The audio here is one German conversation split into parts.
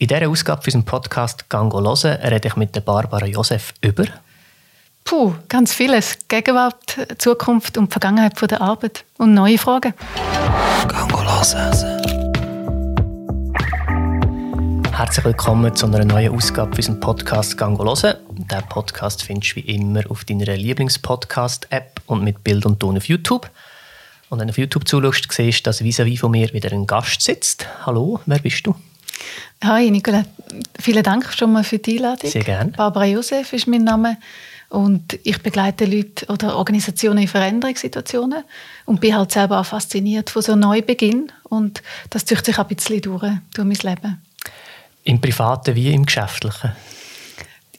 In dieser Ausgabe unserem Podcast «Gango hören» rede ich mit der Barbara Josef über Puh, ganz vieles. Gegenwart, Zukunft und Vergangenheit von der Arbeit und neue Fragen. «Gango hören». Herzlich willkommen zu einer neuen Ausgabe unserem Podcast «Gango hören». Diesen Podcast findest du wie immer auf deiner Lieblingspodcast-App und mit Bild und Ton auf YouTube. Und wenn du auf YouTube zuschaust, siehst du, dass vis-à-vis -vis von mir wieder ein Gast sitzt. Hallo, wer bist du? Hi Nicola, vielen Dank schon mal für die Einladung. Sehr gerne. Barbara Josef ist mein Name und ich begleite Leute oder Organisationen in Veränderungssituationen und bin halt selber auch fasziniert von so einem Neubeginn und das zieht sich ein bisschen durch, durch mein Leben. Im Privaten wie im Geschäftlichen?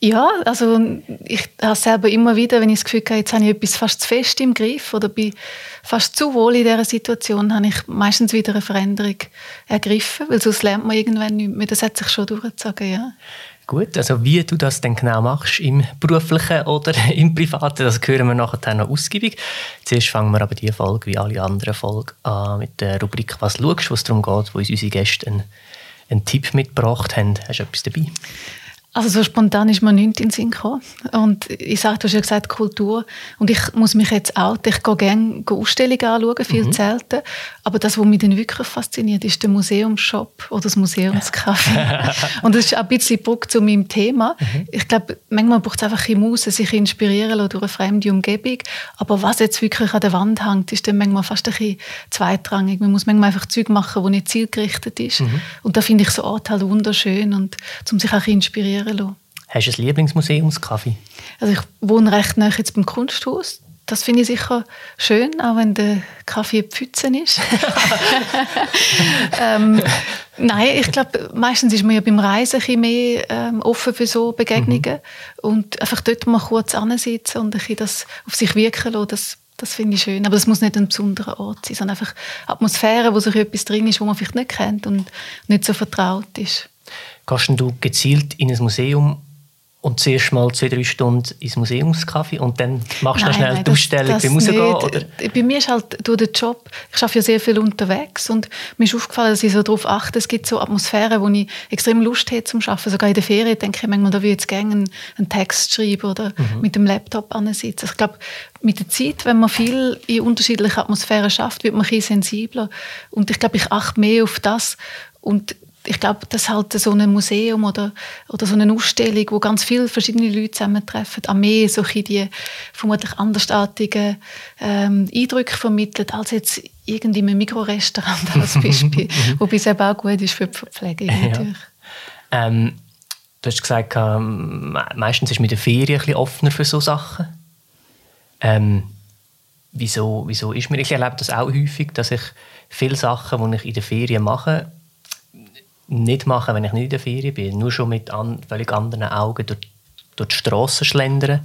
Ja, also ich habe selber immer wieder, wenn ich das Gefühl habe, jetzt habe ich etwas fast zu fest im Griff oder bin fast zu wohl in dieser Situation, habe ich meistens wieder eine Veränderung ergriffen, weil sonst lernt man irgendwann nicht mehr. Das hat sich schon durchgezogen, ja. Gut, also wie du das denn genau machst, im beruflichen oder im privaten, das hören wir nachher noch ausgiebig. Zuerst fangen wir aber diese Folge, wie alle anderen Folgen, an mit der Rubrik «Was schaust?», wo es darum geht, wo uns unsere Gäste einen, einen Tipp mitgebracht haben. Hast du etwas dabei? Also so spontan ist mir nichts in den Sinn gekommen. Und ich sage, du hast ja gesagt Kultur. Und ich muss mich jetzt auch, ich gehe gerne Ausstellungen anschauen, viel mhm. selten. Aber das, was mich dann wirklich fasziniert, ist der Museumsshop oder das Museumscafé. und das ist auch ein bisschen Brücke zu meinem Thema. Mhm. Ich glaube, manchmal braucht es einfach ein Maus, sich inspirieren lassen durch eine fremde Umgebung. Aber was jetzt wirklich an der Wand hängt, ist dann manchmal fast ein bisschen zweitrangig. Man muss manchmal einfach Zeug machen, das nicht zielgerichtet ist. Mhm. Und da finde ich so Ort halt wunderschön und um sich auch inspirieren inspirieren lassen. Hast du ein Lieblingsmuseumskaffee? Also ich wohne recht nah jetzt beim Kunsthaus. Das finde ich sicher schön, auch wenn der Kaffee Pfützen ist. ähm, nein, ich glaube, meistens ist man ja beim Reisen ein mehr ähm, offen für so Begegnungen. Mhm. Und einfach dort mal kurz ansitzen und ein das auf sich wirken lassen, das, das finde ich schön. Aber das muss nicht ein besonderer Ort sein, sondern einfach Atmosphäre, wo sich etwas drin ist, wo man vielleicht nicht kennt und nicht so vertraut ist gehst du gezielt in ein Museum und zuerst mal zwei, drei Stunden ins Museumskaffee und dann machst du noch schnell nein, die Ausstellung beim Rausgehen? Oder? Bei mir ist halt durch den Job, ich arbeite ja sehr viel unterwegs und mir ist aufgefallen, dass ich so darauf achte, es gibt so Atmosphären, wo ich extrem Lust habe zum Arbeiten. Sogar in der Ferien denke ich manchmal, da würde ich jetzt gerne einen, einen Text schreiben oder mhm. mit dem Laptop ansitzen. Ich glaube, mit der Zeit, wenn man viel in unterschiedlichen Atmosphären schafft, wird man ein bisschen sensibler und ich glaube, ich achte mehr auf das und ich glaube, dass halt so ein Museum oder, oder so eine Ausstellung, wo ganz viele verschiedene Leute zusammentreffen, an mehr solche die vermutlich andersartigen ähm, Eindrücke vermittelt, als jetzt irgendwie ein Mikrorestaurant als Beispiel, wobei es eben auch gut ist für die Verpflegung natürlich. Ja. Ähm, du hast gesagt, ähm, meistens ist mit der Ferien ein bisschen offener für solche Sachen. Ähm, wieso, wieso ist mir, ich erlebe das auch häufig, dass ich viele Sachen, die ich in der Ferien mache, nicht machen, wenn ich nicht in der Ferien bin. Nur schon mit an, völlig anderen Augen durch, durch die Strassen schlendern.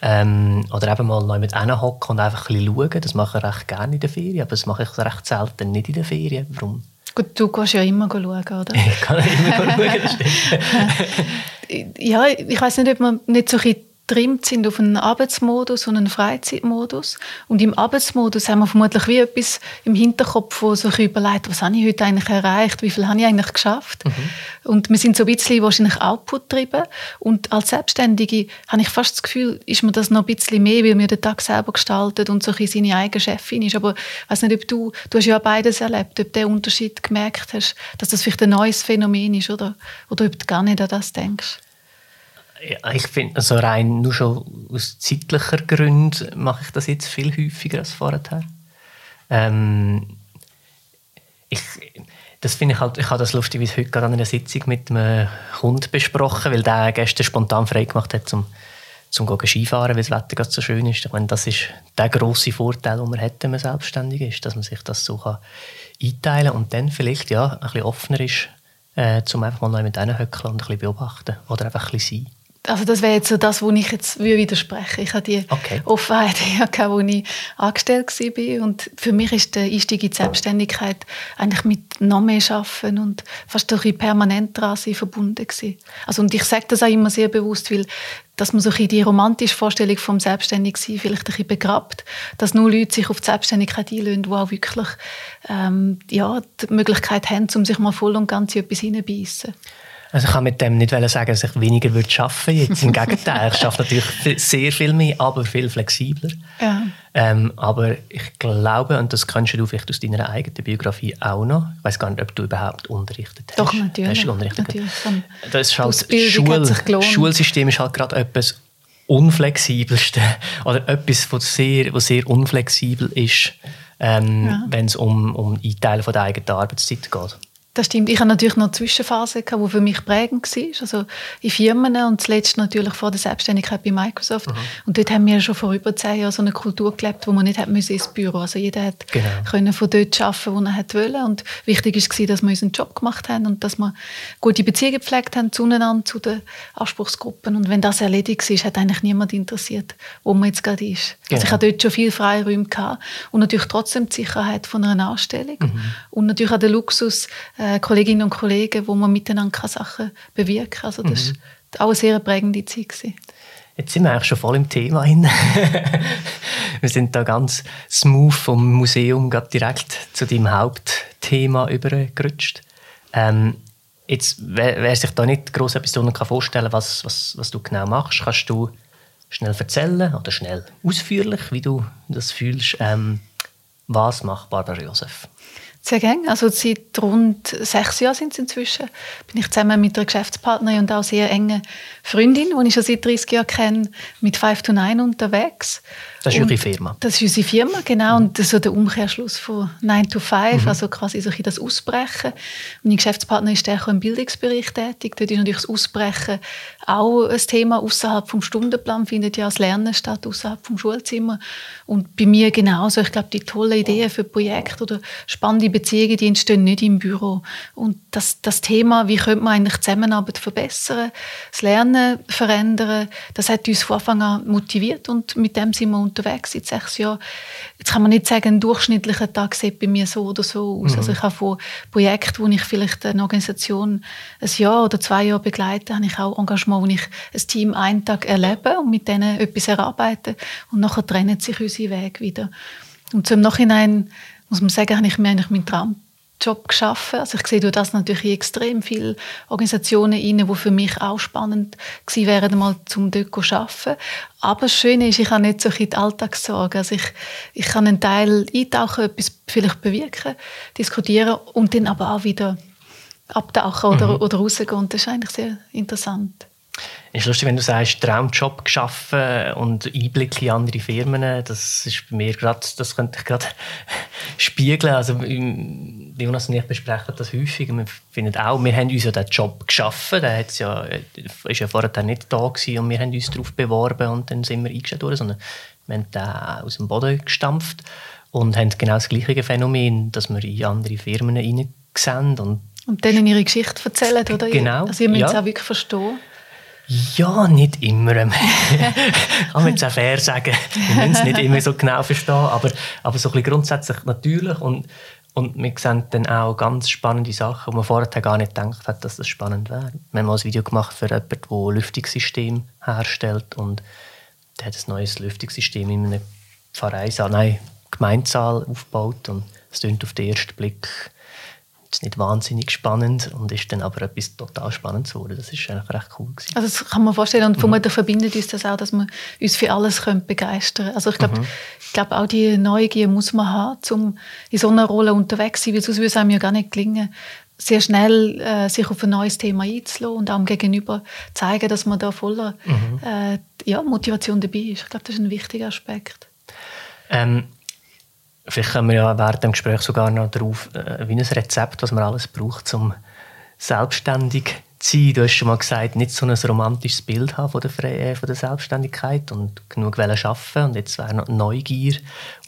Ähm, oder eben mal neu mit hocken und einfach ein bisschen schauen. Das mache ich recht gerne in der Ferien, aber das mache ich recht selten nicht in der Ferien. Warum? Gut, du kannst ja immer schauen, oder? ich kann immer schauen, das stimmt. ja, ich weiß nicht, ob man nicht so ein getrimmt sind auf einen Arbeitsmodus und einen Freizeitmodus. Und im Arbeitsmodus haben wir vermutlich wie etwas im Hinterkopf, wo sich überlegt, was habe ich heute eigentlich erreicht, wie viel habe ich eigentlich geschafft. Mhm. Und wir sind so ein bisschen wahrscheinlich Output getrieben. Und als Selbstständige habe ich fast das Gefühl, ist mir das noch ein bisschen mehr, weil man den Tag selber gestaltet und so ein seine eigene Chefin ist. Aber ich weiß nicht, ob du, du hast ja beides erlebt, ob du den Unterschied gemerkt hast, dass das vielleicht ein neues Phänomen ist oder, oder ob du gar nicht an das denkst. Ich finde, also rein nur schon aus zeitlicher Gründen mache ich das jetzt viel häufiger als vorher. Ähm, ich, das finde ich halt, ich habe das lustigerweise heute gerade an einer Sitzung mit einem Kunden besprochen, weil der gestern spontan freigemacht hat, zum, zum Skifahren, weil das Wetter gerade so schön ist. Ich meine, das ist der grosse Vorteil, den man hat, wenn man selbstständig ist, dass man sich das so kann einteilen kann und dann vielleicht ja, ein bisschen offener ist, äh, um einfach mal neu mit denen höckeln und ein bisschen beobachten oder einfach ein bisschen sein also das wäre jetzt so das, wo ich jetzt widerspreche. Ich hatte die okay. Offenheit, wo ich angestellt war. Und für mich ist der Einstieg in die Selbstständigkeit eigentlich mit noch mehr Arbeiten und fast durch permanent dran sein verbunden gewesen. Also und ich sage das auch immer sehr bewusst, weil dass man so ein die romantische Vorstellung vom Selbstständigsein vielleicht ein bisschen begrabt, dass nur Leute sich auf die Selbstständigkeit einlösen, die auch wirklich ähm, ja, die Möglichkeit haben, um sich mal voll und ganz in etwas hineinbeissen. Also ich kann mit dem nicht sagen, dass ich weniger arbeiten würde. Im Gegenteil, ich arbeite natürlich sehr viel mehr, aber viel flexibler. Ja. Ähm, aber ich glaube, und das kannst du vielleicht aus deiner eigenen Biografie auch noch, ich weiß gar nicht, ob du überhaupt unterrichtet hast. Doch, natürlich. Hast unterrichtet? natürlich. Das ist halt Schul Schulsystem ist halt gerade etwas unflexibelste oder etwas, was sehr, was sehr unflexibel ist, ähm, ja. wenn es um, um Einteilen von der eigenen Arbeitszeit geht. Das stimmt. Ich hatte natürlich noch eine Zwischenphase, die für mich prägend war. Also in Firmen und zuletzt natürlich vor der Selbstständigkeit bei Microsoft. Mhm. Und dort haben wir schon vor über zehn Jahren so eine Kultur gelebt, wo man nicht müssen ins Büro Also jeder hat genau. können von dort arbeiten, wo er wollte. Und wichtig war, dass wir unseren Job gemacht haben und dass wir gute Beziehungen gepflegt haben zueinander, zu den Anspruchsgruppen. Und wenn das erledigt ist, hat eigentlich niemand interessiert, wo man jetzt gerade ist. Genau. Also ich hatte dort schon viel Freiräume gehabt. Und natürlich trotzdem die Sicherheit von einer Anstellung. Mhm. Und natürlich auch der Luxus, äh, Kolleginnen und Kollegen, wo man miteinander Sachen bewirken kann. Also das mhm. war auch eine sehr prägende Zeit. Gewesen. Jetzt sind wir eigentlich schon voll im Thema hin. wir sind da ganz smooth vom Museum direkt zu deinem Hauptthema übergerutscht. Ähm, jetzt, wer, wer, sich da nicht groß etwas vorstellen kann, was, was, was du genau machst, kannst du schnell erzählen oder schnell ausführlich, wie du das fühlst. Ähm, was macht Barbara Josef? Sehr gerne. Also seit rund sechs Jahren sind es inzwischen. Bin ich zusammen mit einer Geschäftspartnerin und auch sehr engen Freundin, die ich schon seit 30 Jahren kenne, mit 5 to 9 unterwegs. Das ist und eure Firma? Das ist unsere Firma, genau. Und ist so der Umkehrschluss von 9 to 5, mhm. also quasi so das Ausbrechen. Meine Geschäftspartner ist stärker im Bildungsbereich tätig. Dort ist natürlich das Ausbrechen auch ein Thema. Außerhalb vom Stundenplan findet ja das Lernen statt, außerhalb vom Schulzimmer. Und bei mir genauso. Ich glaube, die tollen Ideen für Projekte oder spannende Beziehungen, die entstehen nicht im Büro. Und das, das Thema, wie könnte man eigentlich Zusammenarbeit verbessern, das Lernen verändern, das hat uns von Anfang an motiviert und mit dem sind wir unterwegs seit sechs Jahren. Jetzt kann man nicht sagen, ein durchschnittlicher Tag sieht bei mir so oder so aus. Mhm. Also ich habe von Projekten, wo ich vielleicht eine Organisation ein Jahr oder zwei Jahre begleite, habe ich auch Engagement, wo ich ein Team einen Tag erlebe und mit denen etwas erarbeite und nachher trennen sich unsere Wege wieder. Und zum Nachhinein muss man sagen, habe ich mir eigentlich meinen Traum Job geschaffen. Also ich sehe durch das natürlich extrem viele Organisationen rein, die für mich auch spannend gewesen wären, mal zum dort zu arbeiten. Aber das Schöne ist, ich habe nicht so die Alltagssorgen. Also ich, ich kann einen Teil eintauchen, etwas vielleicht bewirken, diskutieren und dann aber auch wieder abtauchen oder, mhm. oder rausgehen. Das ist eigentlich sehr interessant. Ist lustig, wenn du sagst, Traumjob geschaffen und Einblick in andere Firmen. Das ist bei mir gerade, das könnte ich gerade spiegeln. Also, Jonas und ich besprechen das häufig. Wir finden auch, wir haben uns ja den Job geschaffen. Der hat's ja, ist ja vorher nicht da gewesen und wir haben uns darauf beworben und dann sind wir eingestellt worden, sondern wir haben den aus dem Boden gestampft und haben genau das gleiche Phänomen, dass wir in andere Firmen hineinsehen und und denen ihre Geschichte erzählen, oder? Genau. Also ihr müsst ja. es auch wirklich verstehen. Ja, nicht immer. Kann man jetzt auch fair sagen. Wir müssen es nicht immer so genau verstehen, aber, aber so ein bisschen grundsätzlich natürlich. Und, und wir sehen dann auch ganz spannende Sachen, wo man vorher gar nicht gedacht hat, dass das spannend wäre. Wir haben mal ein Video gemacht für jemanden, der ein Lüftungssystem herstellt und der hat ein neues Lüftungssystem in einem Pfarreisaal, nein, Gemeinsaal aufgebaut und es klingt auf den ersten Blick ist nicht wahnsinnig spannend und ist dann aber etwas total Spannendes geworden. Das ist eigentlich recht cool. Gewesen. Also das kann man vorstellen und vermutlich mhm. verbindet uns das auch, dass man uns für alles begeistern können. Also ich glaube, mhm. ich glaube auch die Neugier muss man haben, um in so einer Rolle unterwegs zu sein, weil sonst würde es einem ja gar nicht gelingen, sehr schnell äh, sich auf ein neues Thema einzulassen und auch dem Gegenüber zeigen, dass man da voller mhm. äh, ja, Motivation dabei ist. Ich glaube, das ist ein wichtiger Aspekt. Ähm, Vielleicht kommen wir ja während dem Gespräch sogar noch darauf, äh, wie ein Rezept, was man alles braucht, um selbstständig zu sein. Du hast schon mal gesagt, nicht so ein romantisches Bild haben von der, Fre äh, von der Selbstständigkeit und genug arbeiten und jetzt wäre noch Neugier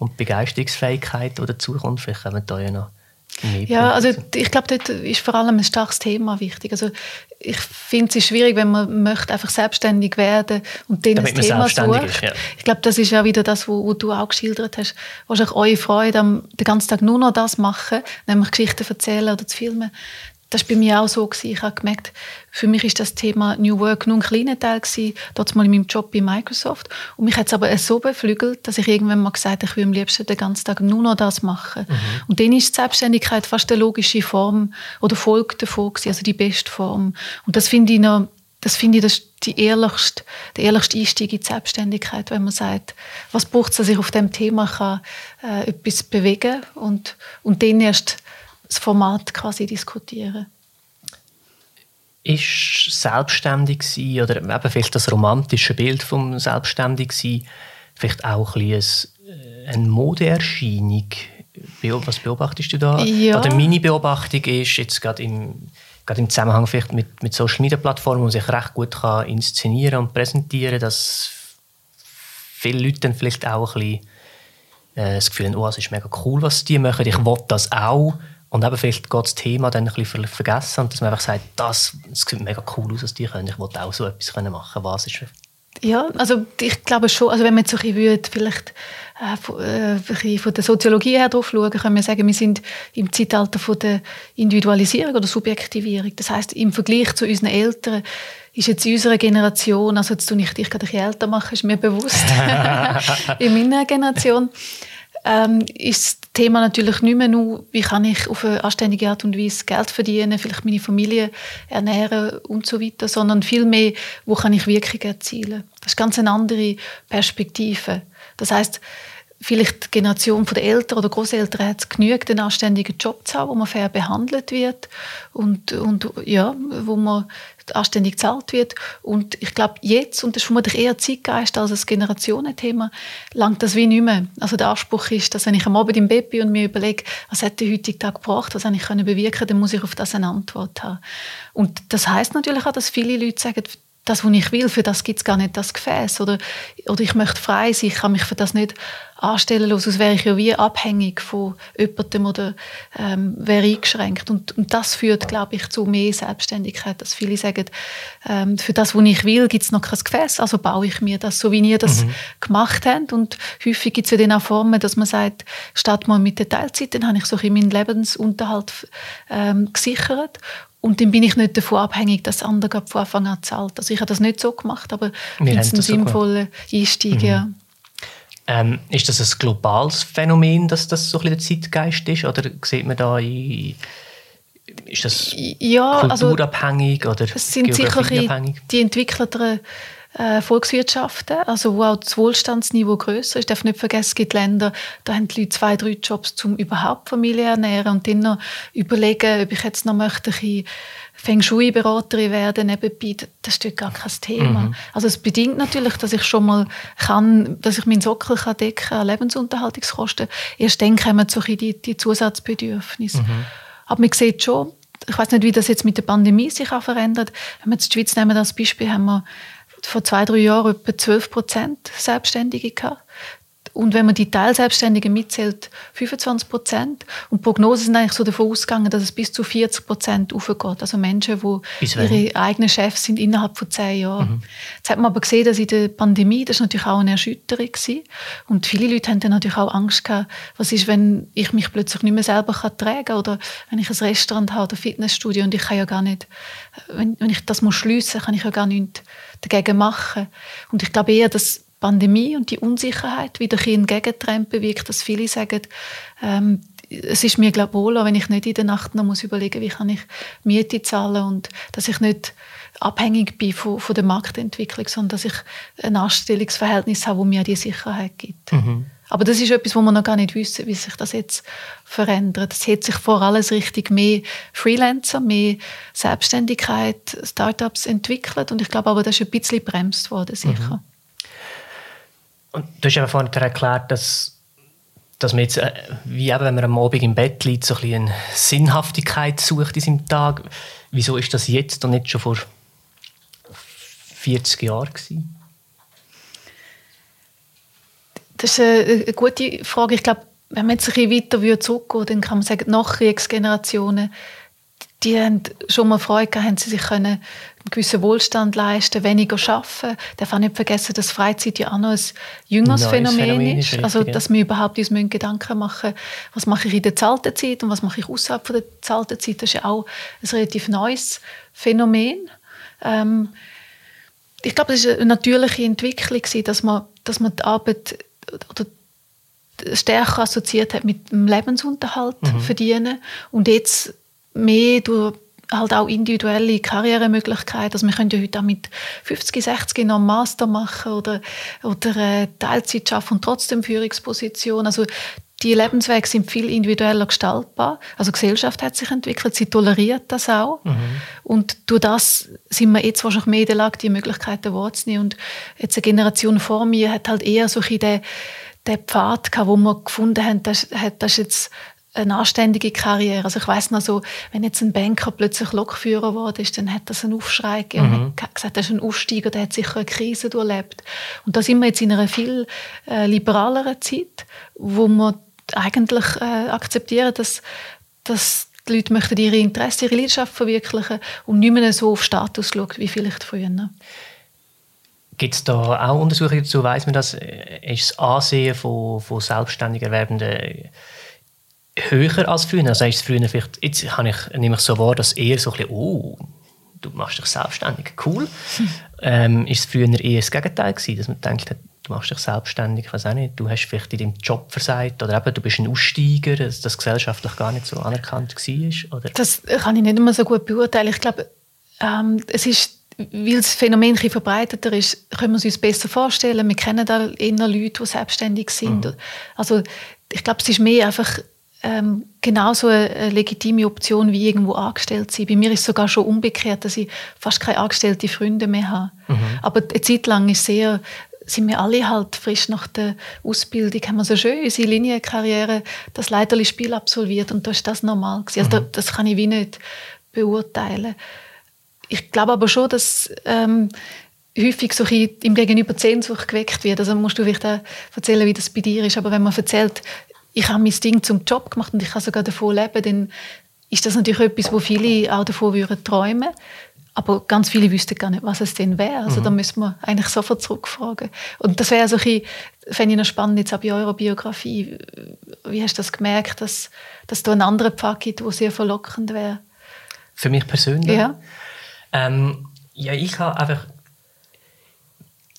und Begeisterungsfähigkeit, die dazukommt. Vielleicht kommen da ja noch ja, also ich glaube, dort ist vor allem ein starkes Thema wichtig. Also ich finde es ist schwierig, wenn man möchte einfach selbstständig werden und dann Damit ein Thema sucht. Ja. Ich glaube, das ist ja wieder das, was du auch geschildert hast. Wahrscheinlich eure Freude am den ganzen Tag nur noch das machen, nämlich Geschichten erzählen oder zu filmen. Das war bei mir auch so. Gewesen. Ich habe gemerkt, für mich ist das Thema New Work nur ein kleiner Teil gewesen, dort mal in meinem Job bei Microsoft. Und mich hat es aber so beflügelt, dass ich irgendwann mal gesagt habe, ich will am liebsten den ganzen Tag nur noch das machen. Mhm. Und dann ist die Selbstständigkeit fast eine logische Form oder Folge davon gewesen, also die beste Form. Und das finde ich noch das finde ich das die ehrlichste, der ehrlichste Einstieg in die Selbstständigkeit, wenn man sagt, was braucht es, dass ich auf dem Thema kann, äh, etwas bewegen und, und dann erst das Format quasi diskutieren. Ist selbstständig sein oder eben vielleicht das romantische Bild vom selbstständig sein vielleicht auch ein bisschen eine Modeerscheinung? Was beobachtest du da? Ja. Oder meine Beobachtung ist jetzt gerade im gerade im Zusammenhang vielleicht mit, mit Social Media Plattformen, wo man sich recht gut kann inszenieren und präsentieren, dass viele Leute dann vielleicht auch ein bisschen äh, das Gefühl haben, oh, es ist mega cool, was die machen, ich will das auch. Und eben vielleicht geht das Thema dann ein bisschen vergessen und dass man einfach sagt, das, das sieht mega cool aus, was die können, ich will auch so etwas machen Was ist ja, also ich glaube schon, also wenn man so ein bisschen vielleicht äh, von, äh, von der Soziologie her drauf schauen, können wir sagen, wir sind im Zeitalter von der Individualisierung oder Subjektivierung. Das heißt, im Vergleich zu unseren Eltern ist jetzt in unserer Generation, also jetzt tue ich dich gerade ein bisschen älter machen, ist mir bewusst, in meiner Generation, ähm, ist Thema natürlich nicht mehr nur, wie kann ich auf eine anständige Art und Weise Geld verdienen, vielleicht meine Familie ernähren und so weiter, sondern vielmehr, wo kann ich Wirkung erzielen. Das ist ganz eine andere Perspektive. Das heißt, vielleicht die Generation der Eltern oder Großeltern hat es genügt, einen anständigen Job zu haben, wo man fair behandelt wird und, und ja, wo man anständig gezahlt wird. Und ich glaube, jetzt, und das ist vermutlich eher Zeitgeist als ein Generationenthema, langt das wie nicht mehr. Also der Anspruch ist, dass wenn ich am Abend im Bett bin und mir überlege, was hat der heutige Tag gebracht, was habe ich können bewirken, dann muss ich auf das eine Antwort haben. Und das heißt natürlich auch, dass viele Leute sagen, das, was ich will, für das gibt es gar nicht das Gefäß. Oder, oder ich möchte frei sein, ich kann mich für das nicht anstellen lassen, sonst wäre ich ja wie abhängig von jemandem oder ähm, wäre eingeschränkt. Und, und das führt, glaube ich, zu mehr Selbstständigkeit, dass viele sagen, ähm, für das, was ich will, gibt es noch kein Gefäß, also baue ich mir das, so wie ihr das mhm. gemacht habt. Und häufig gibt es ja dann auch Formen, dass man sagt, statt mal mit der Teilzeit, dann habe ich so meinen Lebensunterhalt ähm, gesichert und dann bin ich nicht davon abhängig, dass andere von Anfang an zahlt. Also ich habe das nicht so gemacht, aber es ist ein sinnvoller so Einstieg, mhm. ja. Ähm, ist das ein globales Phänomen, dass das so ein bisschen der Zeitgeist ist? Oder sieht man da in, ist das ja, also kulturabhängig also, oder es sind sicher die entwickelteren äh, Volkswirtschaften, also wo auch das Wohlstandsniveau größer ist. Ich darf nicht vergessen, es gibt Länder, da haben die Leute zwei, drei Jobs, um überhaupt Familie ernähren und dann noch überlegen, ob ich jetzt noch möchte, ich Feng Shui-Beraterin werden nebenbei, das ist gar kein Thema. Mhm. Also es bedingt natürlich, dass ich schon mal kann, dass ich meinen Sockel kann decken an Lebensunterhaltungskosten. Erst dann kommen so die, die Zusatzbedürfnisse. Mhm. Aber man sieht schon, ich weiß nicht, wie das jetzt mit der Pandemie sich auch verändert. Wenn wir jetzt die Schweiz nehmen als Beispiel, haben wir vor zwei, drei Jahren etwa 12 Prozent Selbstständige gehabt. Und wenn man die Teilselbstständigen mitzählt, 25 Prozent. Und Prognosen sind eigentlich so davon ausgegangen, dass es bis zu 40 Prozent aufgeht. Also Menschen, die ihre eigenen Chefs sind innerhalb von zehn Jahren. Mhm. Jetzt hat man aber gesehen, dass in der Pandemie, das war natürlich auch eine Erschütterung gewesen. Und viele Leute haben dann natürlich auch Angst gehabt, was ist, wenn ich mich plötzlich nicht mehr selber tragen kann oder wenn ich ein Restaurant habe oder ein Fitnessstudio und ich kann ja gar nicht, wenn, wenn ich das muss schliessen, kann ich ja gar nichts dagegen machen. Und ich glaube eher, dass Pandemie und die Unsicherheit wieder ein Gegentrend bewirkt, dass viele sagen, ähm, es ist mir glaube wohler, wenn ich nicht in der Nacht noch muss überlegen, wie kann ich Miete zahlen und dass ich nicht abhängig bin von, von der Marktentwicklung, sondern dass ich ein Anstellungsverhältnis habe, wo mir die Sicherheit gibt. Mhm. Aber das ist etwas, wo wir noch gar nicht wissen, wie sich das jetzt verändert. Es hat sich vor allem richtig mehr Freelancer, mehr Selbstständigkeit, Startups entwickelt und ich glaube aber, das ist ein bisschen bremst worden, sicher. Mhm. Und du hast ja vorhin erklärt, dass, dass man jetzt, äh, wie eben, wenn man am Abend im Bett liegt, so ein bisschen Sinnhaftigkeit sucht in seinem Tag. Wieso ist das jetzt und nicht schon vor 40 Jahren gewesen? Das ist eine gute Frage. Ich glaube, wenn man jetzt ein bisschen weiter zurückgehen würde, dann kann man sagen, Nachkriegsgenerationen, die haben schon mal Freude gehabt, haben sie sich können einen gewissen Wohlstand leisten, weniger arbeiten. Darf auch nicht vergessen, dass Freizeit ja auch noch ein jüngeres Phänomen, Phänomen, ist. ist also, dass wir überhaupt uns Gedanken machen was mache ich in der zahlten Zeit und was mache ich außerhalb von der zahlten Zeit. Das ist ja auch ein relativ neues Phänomen. Ähm, ich glaube, es war eine natürliche Entwicklung, dass man, dass man die Arbeit oder stärker assoziiert hat mit dem Lebensunterhalt mhm. verdienen und jetzt mehr durch halt auch individuelle Karrieremöglichkeiten. Also wir können ja heute auch mit 50, 60 noch einen Master machen oder, oder äh, Teilzeit schaffen und trotzdem Führungsposition. Also die Lebenswege sind viel individueller gestaltbar. Also die Gesellschaft hat sich entwickelt, sie toleriert das auch. Mhm. Und durch das sind wir jetzt wahrscheinlich mehr in der Lage, die Möglichkeiten wahrzunehmen. Und jetzt eine Generation vor mir hat halt eher so den, den Pfad gehabt, wo wir gefunden haben, das, das ist jetzt eine anständige Karriere. Also ich weiß noch so, wenn jetzt ein Banker plötzlich Lokführer geworden ist, dann hat das einen Aufschrei gegeben mhm. gesagt, das ist ein Aussteiger, der hat sicher eine Krise durchlebt. Und da sind wir jetzt in einer viel äh, liberaleren Zeit, wo wir eigentlich äh, akzeptieren, dass, dass die Leute möchten ihre Interessen, ihre Leidenschaft verwirklichen und nicht mehr so auf Status schauen wie vielleicht früher. Gibt es da auch Untersuchungen dazu? Weiss man das? Äh, ist das Ansehen von, von selbstständig Erwerbenden höher als früher? Also ist es früher vielleicht, jetzt habe ich, nehme ich so wahr, dass eher so ein bisschen, oh, du machst dich selbstständig, cool. ähm, ist es früher eher das Gegenteil gewesen, dass man denkt, du machst dich selbstständig, ich weiß auch nicht, du hast vielleicht in deinem Job versagt oder eben, du bist ein Aussteiger, dass das gesellschaftlich gar nicht so anerkannt war? Oder? Das kann ich nicht immer so gut beurteilen. Ich glaube, ähm, es ist weil das Phänomen ein verbreiteter ist, können wir es uns besser vorstellen. Wir kennen da eher Leute, die selbstständig sind. Mhm. Also ich glaube, es ist mehr einfach ähm, genauso eine legitime Option wie irgendwo angestellt sein. Bei mir ist es sogar schon umgekehrt, dass ich fast keine angestellte Freunde mehr habe. Mhm. Aber eine Zeit lang ist sehr sind wir alle halt frisch nach der Ausbildung, haben wir so schön unsere Linienkarriere, das Leiterli-Spiel absolviert und da ist das normal gewesen. Also mhm. das, das kann ich wie nicht beurteilen. Ich glaube aber schon, dass ähm, häufig so im Gegenüber Sehnsucht geweckt wird. Also musst du vielleicht auch erzählen, wie das bei dir ist. Aber wenn man erzählt, ich habe mein Ding zum Job gemacht und ich kann sogar davon leben, dann ist das natürlich etwas, wo viele auch davon würden träumen aber ganz viele wüssten gar nicht, was es denn wäre. Also mhm. da müssen wir eigentlich sofort zurückfragen. Und das wäre so ein fände ich noch spannend, jetzt auch bei eurer Biografie. Wie hast du das gemerkt, dass, dass du einen anderen Pfad gibt, der sehr verlockend wäre? Für mich persönlich? Ja. Ähm, ja, ich habe einfach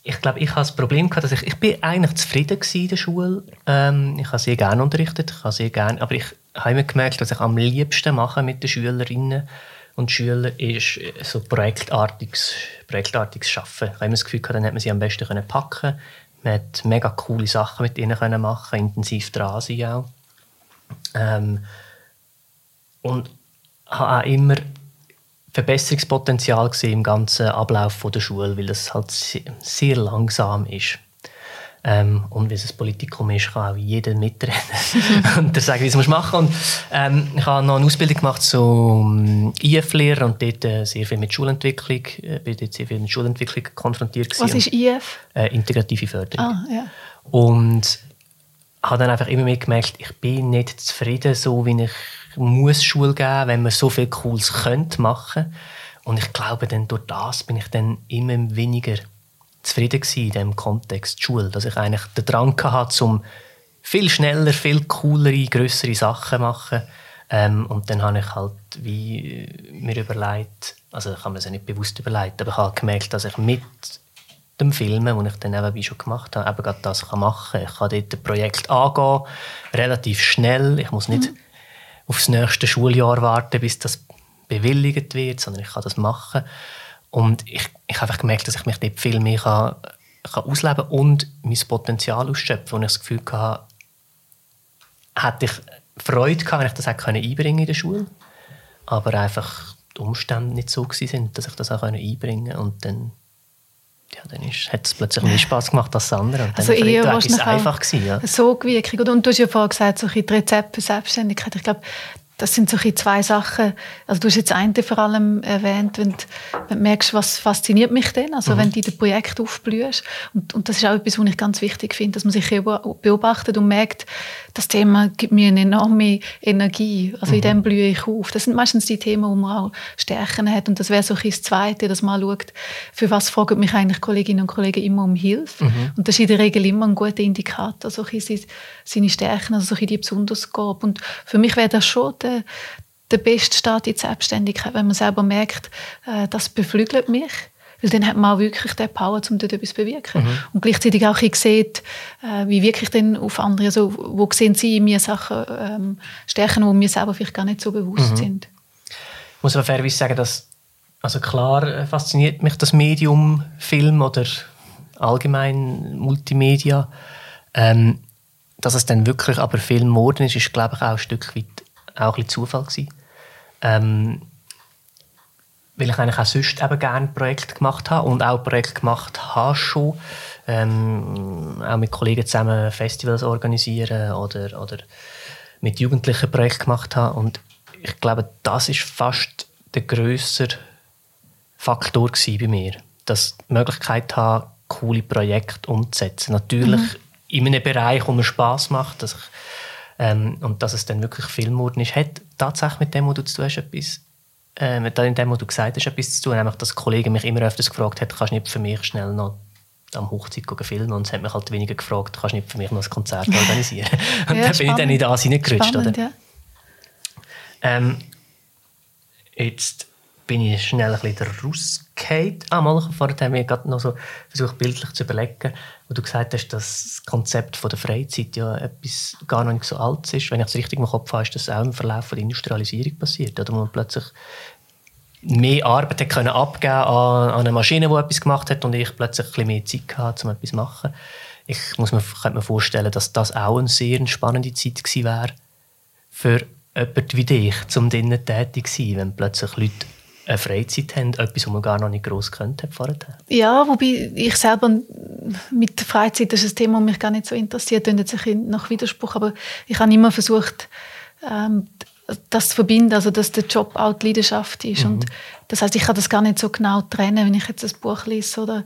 ich glaube, ich habe das Problem gehabt, dass ich, ich bin eigentlich zufrieden in der Schule. Ähm, ich habe sehr gerne unterrichtet, ich habe sehr gerne, aber ich habe immer gemerkt, dass ich am liebsten mache mit den Schülerinnen und Schülern ist so projektartiges, projektartiges Schaffen. Ich habe das Gefühl dann hat man sie am besten können packen. Man hat mega coole Sachen mit ihnen können machen, intensiv dran sein auch. Ähm, und habe auch immer Verbesserungspotenzial gesehen im ganzen Ablauf der Schule, weil das halt sehr langsam ist. Ähm, und wie es ein Politikum ist, kann auch jeder mitreden und sagen, wie es machen muss. Und, ähm, ich habe noch eine Ausbildung gemacht zum IF-Lehrer und dort äh, sehr viel mit Schulentwicklung, äh, bin dort sehr viel mit Schulentwicklung konfrontiert gewesen. Was ist IF? Äh, integrative Förderung. Ah, ja. Und habe dann einfach immer mehr gemerkt, ich bin nicht zufrieden, so wie ich muss Schule geben, wenn man so viel Cooles könnte machen. Und ich glaube, dann durch das bin ich dann immer weniger zufrieden in diesem Kontext Schule, dass ich eigentlich den Drang hatte, um viel schneller, viel coolere, größere Sachen zu machen. Ähm, und dann habe ich halt wie mir überlegt, also ich habe mir das nicht bewusst überlegt, aber ich habe gemerkt, dass ich mit dem Filmen, den ich dann eben schon gemacht habe, eben gerade das machen kann. Ich kann dort ein Projekt angehen, relativ schnell. Ich muss nicht mhm aufs nächste Schuljahr warten, bis das bewilligt wird, sondern ich kann das machen. Und ich, ich habe einfach gemerkt, dass ich mich dort viel mehr kann, kann ausleben und mein Potenzial ausschöpfen. Und ich das Gefühl hatte, hätte ich Freude gehabt, wenn ich das hätte einbringen in der Schule. Aber einfach die Umstände nicht so waren, dass ich das auch einbringen konnte. Und dann ja, dann ist, hat es plötzlich mehr Spaß gemacht als das andere. Und also eher war es einfach gewesen, ja. So. Und du hast ja vorhin gesagt, so die Rezepte für Selbstständigkeit. Ich glaube, das sind so zwei Sachen. Also du hast jetzt eine vor allem erwähnt, wenn du, wenn du merkst, was fasziniert mich denn, also mhm. wenn du in dem Projekt aufblühst. Und, und das ist auch etwas, was ich ganz wichtig finde, dass man sich beobachtet und merkt, das Thema gibt mir eine enorme Energie. Also mhm. in dem blühe ich auf. Das sind meistens die Themen, wo man auch Stärken hat. Und das wäre so das Zweite, dass man schaut, für was fragen mich eigentlich Kolleginnen und Kollegen immer um Hilfe. Mhm. Und das ist in der Regel immer ein guter Indikator, so seine Stärken, also so die besonders gab. Und für mich wäre das schon der, der beste Start in die Selbstständigkeit, wenn man selber merkt, äh, das beflügelt mich. Weil dann hat man auch wirklich den Power, um dort etwas zu bewirken. Mhm. Und gleichzeitig auch sieht, äh, wie wirke ich denn auf andere, also wo sehen sie in mir Sachen, ähm, Stärken, die mir selber vielleicht gar nicht so bewusst mhm. sind. Ich muss aber fairerweise sagen, dass, also klar äh, fasziniert mich das Medium Film oder allgemein Multimedia. Ähm, dass es dann wirklich aber Film geworden ist, ist glaube ich auch ein Stück weit auch ein Zufall gewesen. Ähm, weil ich eigentlich auch sonst eben gerne Projekte gemacht habe und auch Projekte gemacht habe schon. Ähm, auch mit Kollegen zusammen Festivals organisieren oder, oder mit Jugendlichen Projekte gemacht habe. Und ich glaube, das ist fast der grösste Faktor bei mir. Dass die Möglichkeit habe, coole Projekte umzusetzen. Natürlich mhm. in einem Bereich, wo mir Spass macht, dass ich ähm, und dass es dann wirklich Film geworden ist, hat tatsächlich mit dem, was du zu tun hast, etwas, äh, mit dem, was du gesagt hast, etwas zu tun. Nämlich, dass Kollegen mich immer öfters gefragt haben, kannst du nicht für mich schnell noch am Hochzeit filmen und es hat mich halt weniger gefragt, kannst du nicht für mich noch ein Konzert organisieren. und ja, dann bin ich dann in das hineingerutscht. Spannend, oder? Ja. Ähm, jetzt bin ich schnell ein bisschen rausgefallen. Ah, mal, vorher haben wir gerade noch so versucht, bildlich zu überlegen, wo du gesagt hast, dass das Konzept von der Freizeit ja etwas gar noch nicht so alt ist. Wenn ich es richtig im Kopf habe, ist das auch im Verlauf der Industrialisierung passiert, oder? wo man plötzlich mehr Arbeit können abgeben an, an eine Maschine, die etwas gemacht hat und ich plötzlich ein bisschen mehr Zeit hatte, um etwas zu machen. Ich muss mir, könnte mir vorstellen, dass das auch eine sehr spannende Zeit gewesen wäre für jemanden wie dich, um drinnen tätig zu sein, wenn plötzlich Leute eine Freizeit haben, etwas, was man gar noch nicht gross kennt vorher. Ja, wobei ich selber mit der Freizeit, das ist ein Thema, das mich gar nicht so interessiert, das sich nach Widerspruch, aber ich habe immer versucht, ähm, das zu verbinden, also dass der Job auch die Leidenschaft ist. Mhm. Und das heißt, ich kann das gar nicht so genau trennen, wenn ich jetzt ein Buch lese oder,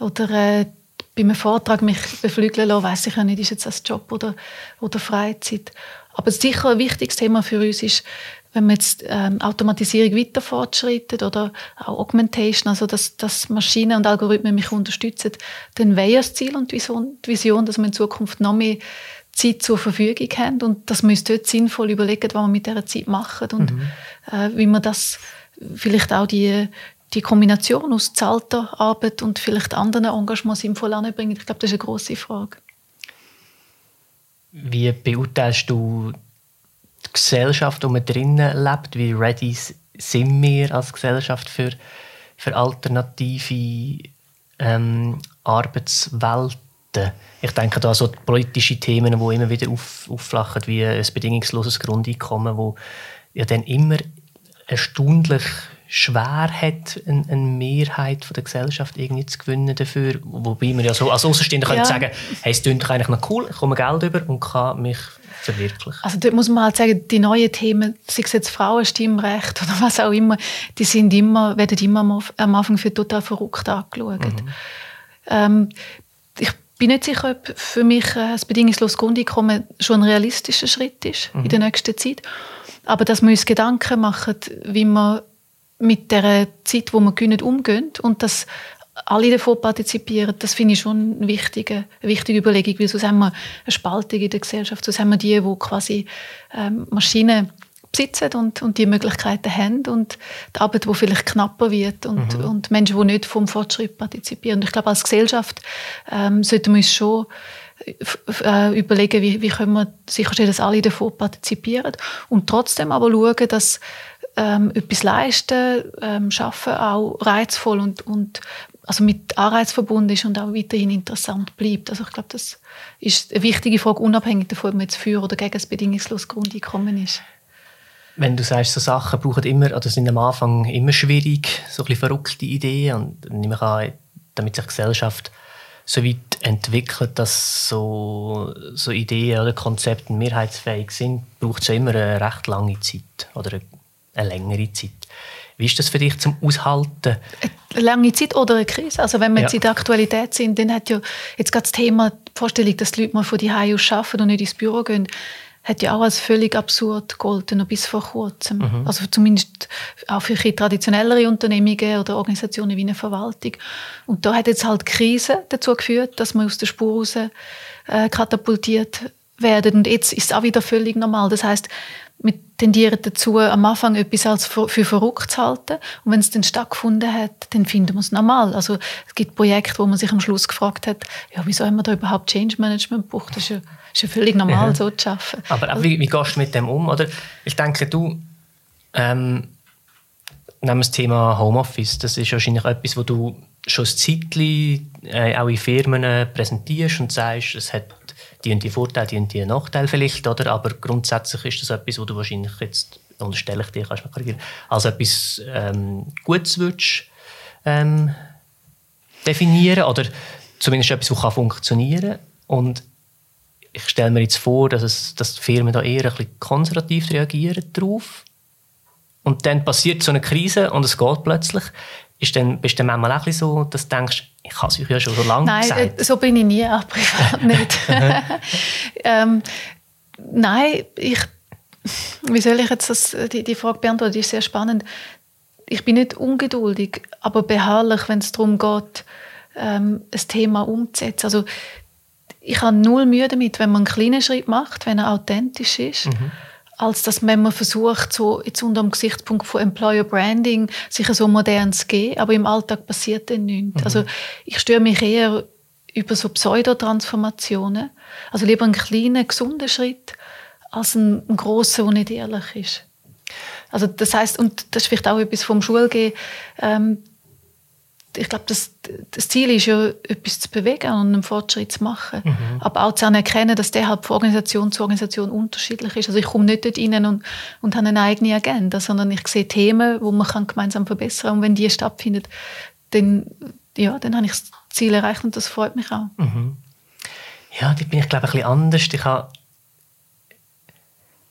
oder äh, bei einem Vortrag mich beflügeln lasse, weiß ich ja nicht, ist jetzt das Job oder, oder Freizeit. Aber sicher ein wichtiges Thema für uns ist, wenn man jetzt ähm, Automatisierung weiter fortschreitet oder auch Augmentation, also dass, dass Maschinen und Algorithmen mich unterstützen, dann wäre das Ziel und die Vision, die Vision, dass wir in Zukunft noch mehr Zeit zur Verfügung haben und dass wir uns dort sinnvoll überlegen, was wir mit dieser Zeit machen und mhm. äh, wie man das vielleicht auch die, die Kombination aus zahlter Arbeit und vielleicht anderen Engagements sinnvoll anbringen. Ich glaube, das ist eine grosse Frage. Wie beurteilst du die Gesellschaft, man drinnen lebt, wie ready sind wir als Gesellschaft für, für alternative ähm, Arbeitswelten? Ich denke da so politische Themen, die immer wieder auf, aufflachen, wie ein bedingungsloses Grundeinkommen, wo ja dann immer erstaunlich schwer hat, eine, eine Mehrheit von der Gesellschaft irgendwie zu gewinnen dafür. Wobei man ja so als Außenstehender ja. sagen hey, es klingt eigentlich noch cool, ich komme Geld über und kann mich verwirklichen. Also dort muss man halt sagen, die neuen Themen, sei es jetzt Frauenstimmrecht oder was auch immer, die sind immer, werden immer am Anfang für total verrückt angeschaut. Mhm. Ähm, ich bin nicht sicher, ob für mich das bedingungslose Grundeinkommen schon ein realistischer Schritt ist mhm. in der nächsten Zeit. Aber dass wir uns Gedanken machen, wie wir mit der Zeit, wo wir gewinnen, umgehen und dass alle davon partizipieren, das finde ich schon eine wichtige, eine wichtige Überlegung, weil sonst haben wir eine Spaltung in der Gesellschaft, sonst haben wir die, die quasi ähm, Maschinen besitzen und, und die Möglichkeiten haben und die Arbeit, die vielleicht knapper wird und, mhm. und Menschen, die nicht vom Fortschritt partizipieren. Und ich glaube, als Gesellschaft ähm, sollten wir uns schon äh, überlegen, wie, wie können wir sicherstellen, dass alle davon partizipieren und trotzdem aber schauen, dass ähm, etwas leisten, ähm, schaffen auch reizvoll und, und also mit Anreiz verbunden ist und auch weiterhin interessant bleibt. Also ich glaube, das ist eine wichtige Frage, unabhängig davon, ob man jetzt für oder gegen das bedingungslose Grundeinkommen ist. Wenn du sagst, so Sachen brauchen immer, oder sind am Anfang immer schwierig, so ein bisschen verrückte Ideen und nehme an, damit sich Gesellschaft so weit entwickelt, dass so, so Ideen oder Konzepte mehrheitsfähig sind, braucht es ja immer eine recht lange Zeit oder eine längere Zeit. Wie ist das für dich zum Aushalten? Eine lange Zeit oder eine Krise. Also wenn wir ja. jetzt in der Aktualität sind, dann hat ja jetzt gerade das Thema die Vorstellung, dass die Leute mal von die aus arbeiten und nicht ins Büro gehen, hat ja auch als völlig absurd gegolten, noch bis vor kurzem. Mhm. Also zumindest auch für traditionellere Unternehmungen oder Organisationen wie eine Verwaltung. Und da hat jetzt halt die Krise dazu geführt, dass man aus der Spur raus äh, katapultiert werden. Und jetzt ist es auch wieder völlig normal. Das heißt, wir tendieren dazu, am Anfang etwas als für, für verrückt zu halten. Und wenn es dann stattgefunden hat, dann finden wir es normal. Also es gibt Projekte, wo man sich am Schluss gefragt hat, ja, wieso haben wir da überhaupt Change Management gebraucht? Das ist ja, ist ja völlig normal, ja. so zu arbeiten. Aber auch, wie, wie gehst du mit dem um? Oder ich denke, du, ähm, nehmen das Thema Homeoffice. Das ist wahrscheinlich etwas, wo du schon ein Zeitchen äh, auch in Firmen präsentierst und sagst, es hat die und die Vorteile, die und die Nachteile vielleicht, oder? aber grundsätzlich ist das etwas, wo du wahrscheinlich jetzt, unterstelle ich dir, kannst mal korrigieren, als etwas ähm, Gutes würdest, ähm, definieren oder zumindest etwas, das funktionieren kann. Und ich stelle mir jetzt vor, dass, es, dass die Firmen da eher ein bisschen konservativ reagieren darauf. Und dann passiert so eine Krise und es geht plötzlich. Ist dann, bist du dann manchmal auch so, dass du denkst, ich habe es euch ja schon so lange nein, gesagt. Nein, so bin ich nie, auch privat nicht. ähm, nein, ich, wie soll ich jetzt das, die, die Frage beantworten? Die ist sehr spannend. Ich bin nicht ungeduldig, aber beharrlich, wenn es darum geht, ähm, ein Thema umzusetzen. Also, ich habe null Mühe damit, wenn man einen kleinen Schritt macht, wenn er authentisch ist. Mhm als dass wenn man versucht, so jetzt unter dem Gesichtspunkt von Employer Branding sich so modern zu geben, aber im Alltag passiert dann nichts. Mhm. Also ich störe mich eher über so Pseudotransformationen. Also lieber einen kleinen, gesunden Schritt als einen, einen grossen, der nicht ehrlich ist. Also das heißt und das ist vielleicht auch etwas vom Schulgehen, ähm, ich glaube, das, das, Ziel ist ja, etwas zu bewegen und einen Fortschritt zu machen. Mhm. Aber auch zu anerkennen, dass der halt von Organisation zu Organisation unterschiedlich ist. Also ich komme nicht dort rein und, und habe eine eigene Agenda, sondern ich sehe Themen, wo man kann gemeinsam verbessern kann. Und wenn die stattfinden, dann, ja, dann habe ich das Ziel erreicht und das freut mich auch. Mhm. Ja, da bin ich glaube ich ein bisschen anders. Ich habe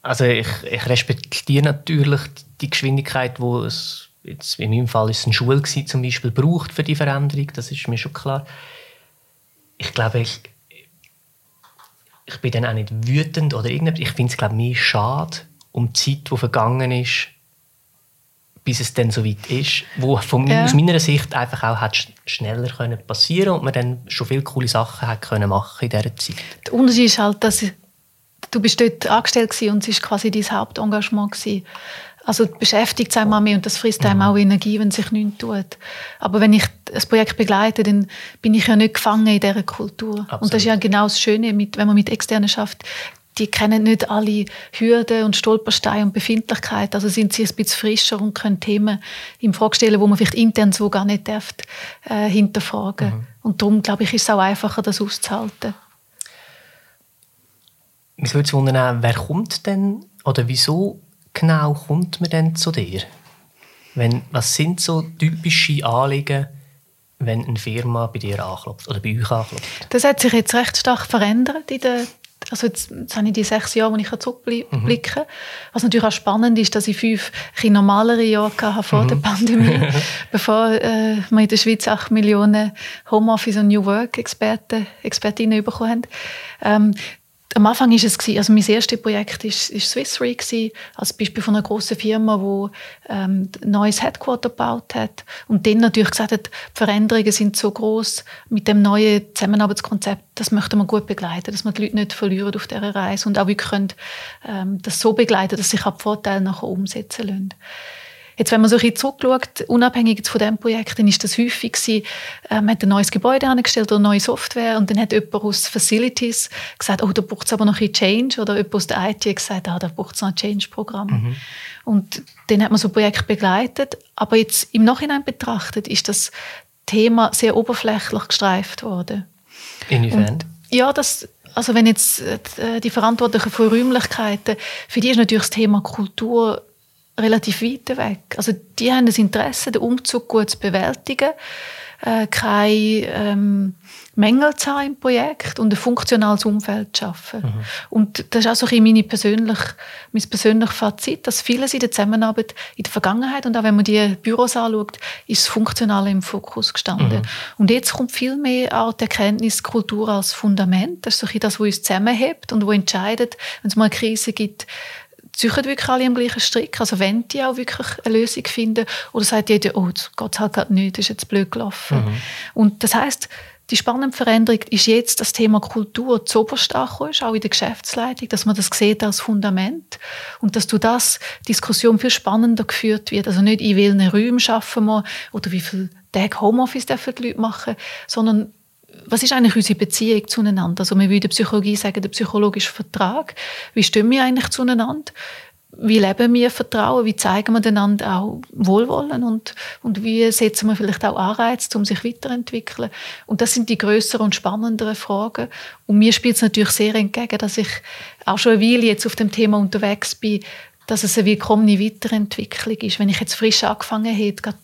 also ich, ich respektiere natürlich die Geschwindigkeit, wo es jetzt in meinem Fall ist es eine Schule gewesen, zum Beispiel, braucht für die Veränderung, das ist mir schon klar. Ich glaube, ich, ich bin dann auch nicht wütend oder irgendetwas. Ich finde es, glaube mehr schade um die Zeit, die vergangen ist, bis es dann so weit ist, wo von ja. aus meiner Sicht einfach auch hat schneller können passieren und man dann schon viele coole Sachen hat können machen in dieser Zeit. Der Unterschied ist halt, dass du bist dort angestellt und es war quasi dein Hauptengagement gewesen. Also beschäftigt es einmal mehr und das frisst einem mhm. auch Energie, wenn sich nichts tut. Aber wenn ich das Projekt begleite, dann bin ich ja nicht gefangen in dieser Kultur. Absolut. Und das ist ja genau das Schöne, mit, wenn man mit Externen schafft. Die kennen nicht alle Hürden und Stolpersteine und Befindlichkeiten. Also sind sie ein bisschen frischer und können Themen in Frage stellen, wo man vielleicht intern so gar nicht darf, äh, hinterfragen. Mhm. Und darum, glaube ich, ist es auch einfacher, das auszuhalten. Mich würde es wundern, wer kommt denn oder wieso genau kommt man denn zu dir? Wenn, was sind so typische Anliegen, wenn eine Firma bei dir anklopft oder bei euch anklopft? Das hat sich jetzt recht stark verändert in der also jetzt, jetzt habe ich die sechs Jahre, wo ich zurückblicke. Mhm. Was natürlich auch spannend ist, dass ich fünf ein normalere Jahre hatte vor mhm. der Pandemie, bevor äh, wir in der Schweiz acht Millionen Homeoffice und New Work Experten, Expertinnen bekommen haben. Ähm, am Anfang ist es gewesen, also mein erstes Projekt ist, ist Swiss Re gewesen, als Beispiel von einer großen Firma, wo ähm, ein neues Headquarter gebaut hat und dann natürlich gesagt hat, die Veränderungen sind so groß mit dem neuen Zusammenarbeitskonzept, das möchten wir gut begleiten, dass wir die Leute nicht verlieren auf dieser Reise und auch wir können ähm, das so begleiten, dass sich auch die Vorteile nachher umsetzen lassen. Jetzt, wenn man so ein bisschen zurückschaut, unabhängig von diesem Projekt, dann ist das häufig gewesen, äh, man hat ein neues Gebäude angestellt oder neue Software und dann hat jemand aus Facilities gesagt, oh, da braucht es aber noch ein Change oder jemand aus der IT gesagt, ah, da braucht es noch ein Change-Programm. Mhm. Und dann hat man so ein Projekt begleitet, aber jetzt im Nachhinein betrachtet ist das Thema sehr oberflächlich gestreift worden. Inwiefern? Und ja, das also wenn jetzt äh, die Verantwortlichen für Räumlichkeiten, für die ist natürlich das Thema Kultur relativ weit weg. Also die haben das Interesse, den Umzug gut zu bewältigen, äh, keine ähm, Mängel zu haben im Projekt und ein funktionales Umfeld zu schaffen. Mhm. Und das ist auch so ein meine persönlich, mein persönliches Fazit, dass vieles in der Zusammenarbeit in der Vergangenheit und auch wenn man die Büros anschaut, ist das Funktionale im Fokus gestanden. Mhm. Und jetzt kommt viel mehr auch die Erkenntnis Kultur als Fundament. Das ist so ein das, was uns zusammenhält und wo entscheidet, wenn es mal eine Krise gibt, ziehen wirklich alle am gleichen Strick? Also wenn die auch wirklich eine Lösung finden? Oder sagt jeder, oh, das geht halt gerade nicht, das ist jetzt blöd gelaufen. Mhm. Und das heißt die spannende Veränderung ist jetzt das Thema Kultur zu oberst ist, auch in der Geschäftsleitung, dass man das sieht als Fundament und dass du das Diskussion viel spannender geführt wird. Also nicht in welchen Räumen schaffen wir oder wie viel Tage Homeoffice dürfen die Leute machen, sondern was ist eigentlich unsere Beziehung zueinander? Also wir würden der Psychologie sagen, der psychologische Vertrag. Wie stehen wir eigentlich zueinander? wie leben wir Vertrauen, wie zeigen wir einander auch Wohlwollen und, und wie setzen wir vielleicht auch Anreize, um sich weiterzuentwickeln. Und das sind die größeren und spannenderen Fragen. Und mir spielt es natürlich sehr entgegen, dass ich auch schon eine Weile jetzt auf dem Thema unterwegs bin, dass es eine willkommene Weiterentwicklung ist. Wenn ich jetzt frisch angefangen hätte, gerade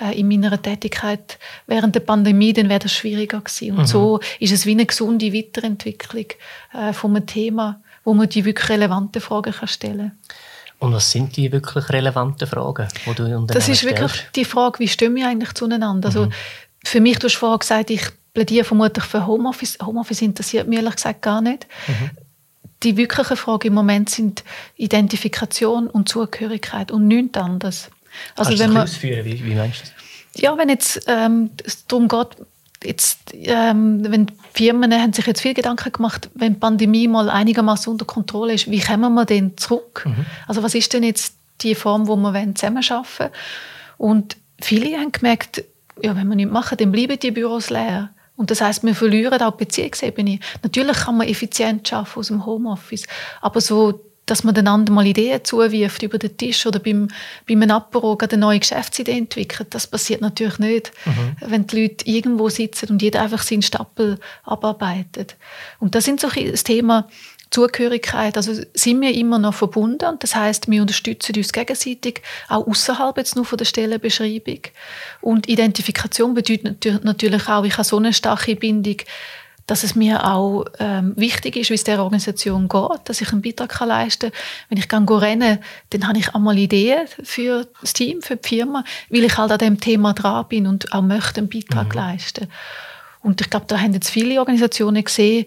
äh, in meiner Tätigkeit während der Pandemie, dann wäre das schwieriger gewesen. Und mhm. so ist es wie eine gesunde Weiterentwicklung äh, von einem Thema, wo man die wirklich relevanten Fragen kann stellen kann. Und was sind die wirklich relevanten Fragen, die du Das ist stellst? wirklich die Frage, wie stimmen wir eigentlich zueinander? Also mhm. für mich, du hast vorhin gesagt, ich plädiere vermutlich für Homeoffice. Homeoffice interessiert mich ehrlich gesagt gar nicht. Mhm. Die wirklichen Fragen im Moment sind Identifikation und Zugehörigkeit und nichts anderes. Also Kannst wenn man, ausführen? Wie, wie meinst du das? Ja, wenn jetzt ähm, es darum geht, jetzt, ähm, wenn Firmen haben sich jetzt viel Gedanken gemacht, wenn die Pandemie mal einigermaßen unter Kontrolle ist, wie kommen wir denn zurück? Mhm. Also was ist denn jetzt die Form, wo wir zusammenarbeiten wollen? Und viele haben gemerkt, ja, wenn wir nichts machen, dann bleiben die Büros leer. Und das heißt, wir verlieren auch die Beziehungsebene. Natürlich kann man effizient arbeiten aus dem Homeoffice, aber so dass man einander mal Ideen zuwirft über den Tisch oder beim, beim Apero eine neue Geschäftsidee entwickelt. Das passiert natürlich nicht, mhm. wenn die Leute irgendwo sitzen und jeder einfach seinen Stapel abarbeitet. Und das sind so das Thema Zugehörigkeit. Also sind wir immer noch verbunden und das heißt, wir unterstützen uns gegenseitig, auch außerhalb jetzt nur von der Stellenbeschreibung. Und Identifikation bedeutet natürlich auch, ich habe so eine starke Bindung dass es mir auch ähm, wichtig ist, wie es der Organisation geht, dass ich einen Beitrag kann leisten kann. Wenn ich gehe rennen, dann habe ich einmal Ideen für das Team, für die Firma, weil ich halt an dem Thema dran bin und auch möchte einen Beitrag mhm. leisten. Und ich glaube, da haben jetzt viele Organisationen gesehen,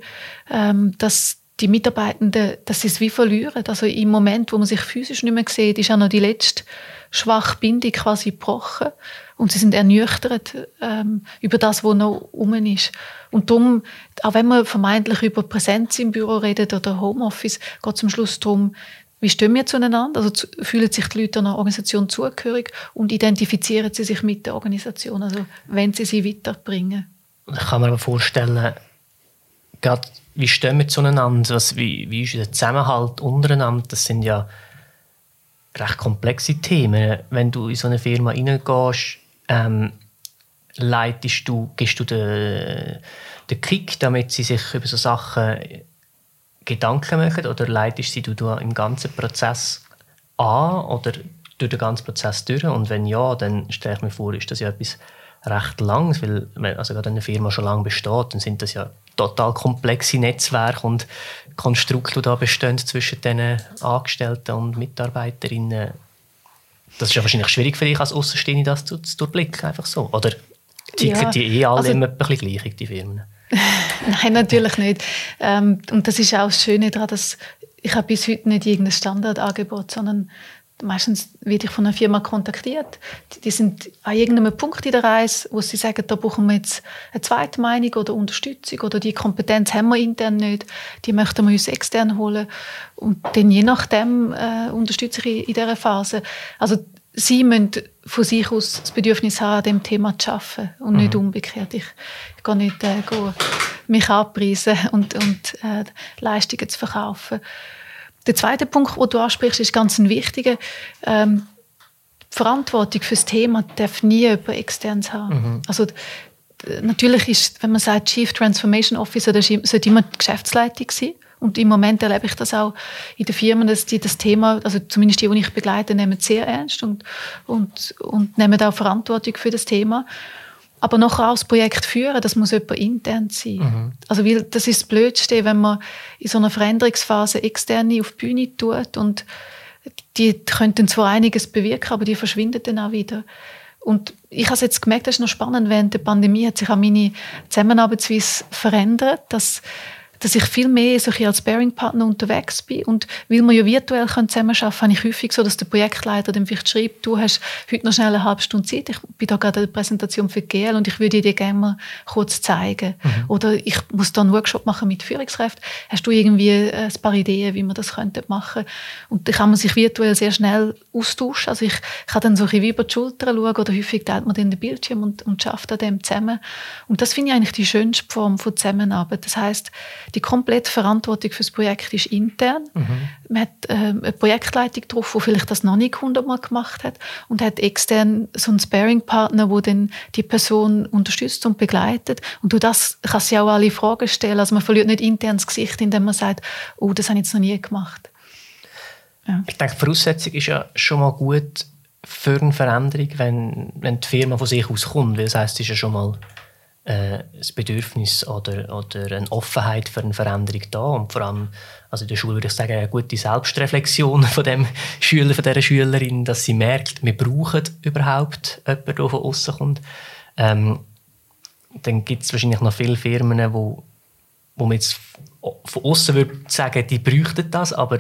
ähm, dass die Mitarbeitenden, dass sie es wie verlieren. Also im Moment, wo man sich physisch nicht mehr sieht, ist auch noch die letzte schwache Bindung quasi gebrochen. Und sie sind ernüchtert ähm, über das, was noch um ist. Und darum, auch wenn man vermeintlich über Präsenz im Büro redet oder Homeoffice, geht es am Schluss darum, wie stehen wir zueinander? Also fühlen sich die Leute einer Organisation zugehörig und identifizieren sie sich mit der Organisation, also wenn sie sie weiterbringen. Ich kann mir aber vorstellen, gerade wie stehen wir zueinander, was, wie, wie ist der Zusammenhalt untereinander, das sind ja recht komplexe Themen. Wenn du in so eine Firma reingehst, ähm, leitest du, gibst du den, den Kick, damit sie sich über so Sachen Gedanken machen oder leitest sie du im ganzen Prozess an oder durch den ganzen Prozess durch? Und wenn ja, dann stelle ich mir vor, ist das ja etwas recht Langes, weil also gerade eine Firma schon lange besteht, dann sind das ja total komplexe Netzwerke und Konstrukte, die da bestehen zwischen den Angestellten und Mitarbeiterinnen. Das ist ja wahrscheinlich schwierig für dich als Außenstehende, das zu, zu durchblicken, einfach so. Oder ticken ja, die eh alle also, immer ein bisschen gleich, die Firmen? Nein, natürlich nicht. Ähm, und das ist auch das Schöne daran, dass ich habe bis heute nicht irgendein Standardangebot, sondern meistens werde ich von einer Firma kontaktiert. Die sind an irgendeinem Punkt in der Reise, wo sie sagen, da brauchen wir jetzt eine zweite Meinung oder Unterstützung oder die Kompetenz haben wir intern nicht, die möchten wir uns extern holen. Und dann je nachdem äh, unterstütze ich in dieser Phase. Also sie müssen von sich aus das Bedürfnis haben, an diesem Thema zu arbeiten und mhm. nicht umgekehrt. Ich, ich gehe nicht äh, gehe mich abpreisen und, und äh, Leistungen zu verkaufen. Der zweite Punkt, den du ansprichst, ist ganz ein wichtiger. Ähm, die Verantwortung für das Thema darf nie jemand extern haben. Mhm. Also, natürlich ist, wenn man sagt Chief Transformation Officer, das sollte immer die Geschäftsleitung sein Und im Moment erlebe ich das auch in den Firmen, dass die das Thema, also zumindest die, die ich begleite, nehmen sehr ernst und, und, und nehmen auch Verantwortung für das Thema. Aber nachher auch das Projekt führen, das muss jemand intern sein. Mhm. Also, weil das ist das Blödste, wenn man in so einer Veränderungsphase externe auf die Bühne tut und die könnten zwar einiges bewirken, aber die verschwinden dann auch wieder. Und ich habe jetzt gemerkt, das ist noch spannend, während der Pandemie hat sich auch meine Zusammenarbeitsweise verändert, dass dass ich viel mehr so als Bearing-Partner unterwegs bin. Und weil wir ja virtuell zusammenarbeiten können, habe ich häufig so, dass der Projektleiter dann vielleicht schreibt, du hast heute noch schnell eine halbe Stunde Zeit, ich bin da gerade an der Präsentation für GL und ich würde dir gerne mal kurz zeigen. Mhm. Oder ich muss da einen Workshop machen mit Führungskräften. Hast du irgendwie ein paar Ideen, wie man das könnte machen? Und dann kann man sich virtuell sehr schnell austauschen. Also ich kann dann so ein bisschen über die Schulter schauen oder häufig teilt man dann den Bildschirm und, und schafft an dem zusammen. Und das finde ich eigentlich die schönste Form von Zusammenarbeit. Das heißt, die komplette Verantwortung für das Projekt ist intern. Mhm. Man hat äh, eine Projektleitung drauf, die vielleicht das noch nicht hundertmal gemacht hat und hat extern so einen Sparing-Partner, der dann die Person unterstützt und begleitet. Und durch das kann sie auch alle Fragen stellen. Also man verliert nicht intern das Gesicht, indem man sagt, oh, das habe ich jetzt noch nie gemacht. Ja. Ich denke, die Voraussetzung ist ja schon mal gut für eine Veränderung, wenn, wenn die Firma von sich aus kommt. Weil das heisst, es ist ja schon mal äh, das Bedürfnis oder, oder eine Offenheit für eine Veränderung da und vor allem also in der Schule würde ich sagen eine gute Selbstreflexion von dem Schüler von dieser Schülerin, dass sie merkt, wir brauchen überhaupt jemanden, der von außen kommt. Ähm, dann gibt es wahrscheinlich noch viele Firmen, wo, wo man jetzt von außen würde sagen, die bräuchten das, aber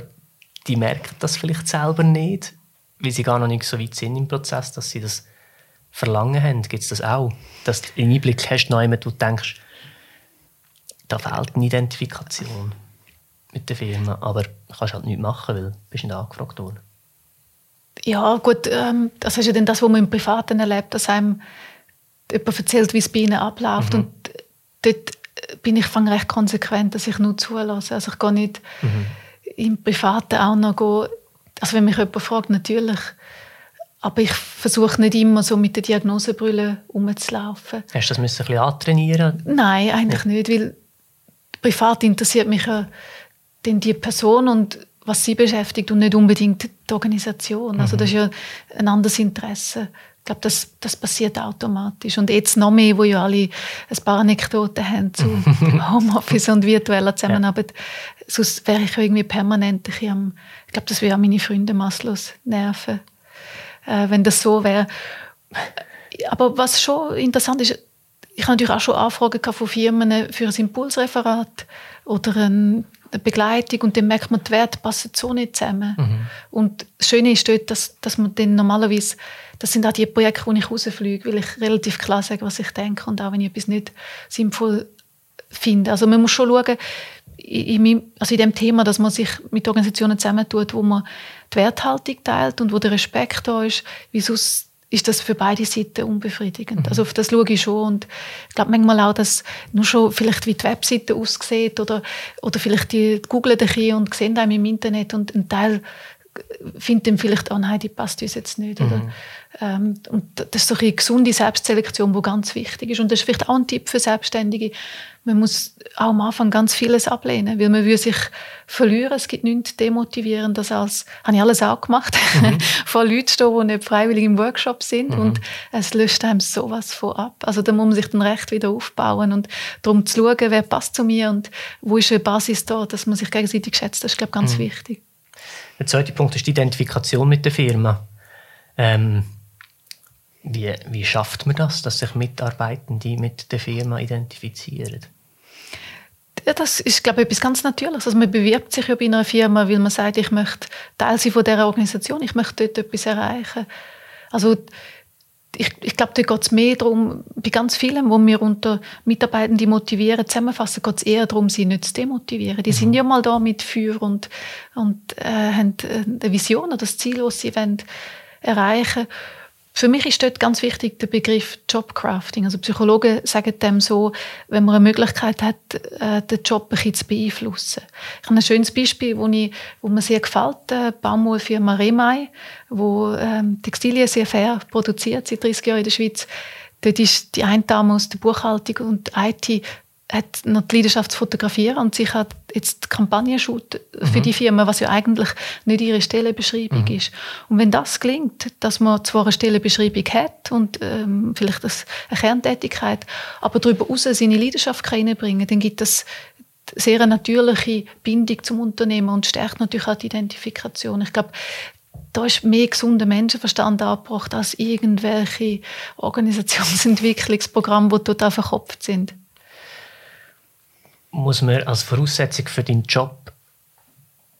die merken das vielleicht selber nicht, weil sie gar noch nicht so weit sind im Prozess, dass sie das Verlangen haben, gibt es das auch? Dass du einen Einblick hast, noch jemand, du denkst, da fehlt eine Identifikation mit der Firma, aber du kannst halt nichts machen, weil du bist nicht angefragt worden. Ja, gut, ähm, das ist ja dann das, was man im Privaten erlebt, dass einem jemand erzählt, wie es bei ihnen abläuft. Mhm. Und dort bin ich fang recht konsequent, dass ich nur zulasse. Also ich gehe nicht mhm. im Privaten auch noch gehen. Also wenn mich jemand fragt, natürlich aber ich versuche nicht immer so mit der Diagnosebrille rumzulaufen. Hast du das müssen ein bisschen antrainieren? Nein, eigentlich ja. nicht, weil privat interessiert mich ja dann die Person und was sie beschäftigt und nicht unbedingt die Organisation. Also mhm. das ist ja ein anderes Interesse. Ich glaube, das, das passiert automatisch. Und jetzt noch mehr, wo ja alle ein paar Anekdoten haben zu Homeoffice und virtueller Zusammenarbeit. Ja. Sonst wäre ich irgendwie permanent ein am, ich glaube, das würde auch meine Freunde maßlos nerven äh, wenn das so wäre. Aber was schon interessant ist, ich habe natürlich auch schon Anfragen von Firmen für ein Impulsreferat oder eine Begleitung und dann merkt man, die Werte passen so nicht zusammen. Mhm. Und das Schöne ist dort, dass, dass man dann normalerweise, das sind auch die Projekte, wo ich rausfliege, weil ich relativ klar sage, was ich denke und auch wenn ich etwas nicht sinnvoll finde. Also man muss schon schauen, in, in, also in dem Thema, dass man sich mit Organisationen zusammentut, wo man die Werthaltung teilt und wo der Respekt da ist, wie sonst ist das für beide Seiten unbefriedigend. Mhm. Also auf das schaue ich schon und ich glaube manchmal auch, dass nur schon vielleicht wie die Webseite aussieht oder, oder vielleicht die googlen ein und sehen einem im Internet und ein Teil findet dann vielleicht, oh nein, die passt uns jetzt nicht. Mhm. Oder, ähm, und das ist so eine gesunde Selbstselektion, die ganz wichtig ist. Und das ist vielleicht auch ein Tipp für Selbstständige. Man muss auch am Anfang ganz vieles ablehnen, weil man will sich verlieren. Es gibt nichts demotivierendes als, habe ich alles auch gemacht, mhm. vor Leuten stehen, die nicht freiwillig im Workshop sind mhm. und es löscht einem sowas von ab. Also da muss man sich dann recht wieder aufbauen und darum zu schauen, wer passt zu mir und wo ist eine Basis da, dass man sich gegenseitig schätzt, das ist, glaube ich, ganz mhm. wichtig. Der zweite Punkt ist die Identifikation mit der Firma. Ähm, wie, wie schafft man das, dass sich Mitarbeitende mit der Firma identifizieren? Ja, das ist, glaube ich, etwas ganz Natürliches. Also man bewirbt sich ja bei einer Firma, weil man sagt, ich möchte Teil sein von dieser Organisation, ich möchte dort etwas erreichen. Also ich, ich glaube, da geht es mehr darum, bei ganz vielen, wo wir unter Mitarbeitenden motivieren, zusammenfassen, geht es eher darum, sie nicht zu demotivieren. Die mhm. sind ja mal da mit Feuer und, und äh, haben eine Vision oder das Ziel, das sie wollen erreichen wollen. Für mich ist dort ganz wichtig der Begriff Jobcrafting. Also Psychologen sagen dem so, wenn man eine Möglichkeit hat, äh, den Job ein bisschen zu beeinflussen. Ich habe ein schönes Beispiel, wo, ich, wo mir sehr gefällt, die Baumwollfirma Remai, wo ähm, Textilien sehr fair produziert, seit 30 Jahren in der Schweiz. Dort ist die eine Dame aus der Buchhaltung und IT hat noch die Leidenschaft zu fotografieren und sich hat jetzt die Kampagne shoot für mhm. die Firma, was ja eigentlich nicht ihre Stellenbeschreibung mhm. ist. Und wenn das gelingt, dass man zwar eine Stellenbeschreibung hat und ähm, vielleicht das, eine Kerntätigkeit, aber darüber hinaus seine Leidenschaft reinbringen kann, dann gibt es sehr eine natürliche Bindung zum Unternehmen und stärkt natürlich auch die Identifikation. Ich glaube, da ist mehr gesunder Menschenverstand angebracht als irgendwelche Organisationsentwicklungsprogramme, die total verkopft sind. Muss man als Voraussetzung für deinen Job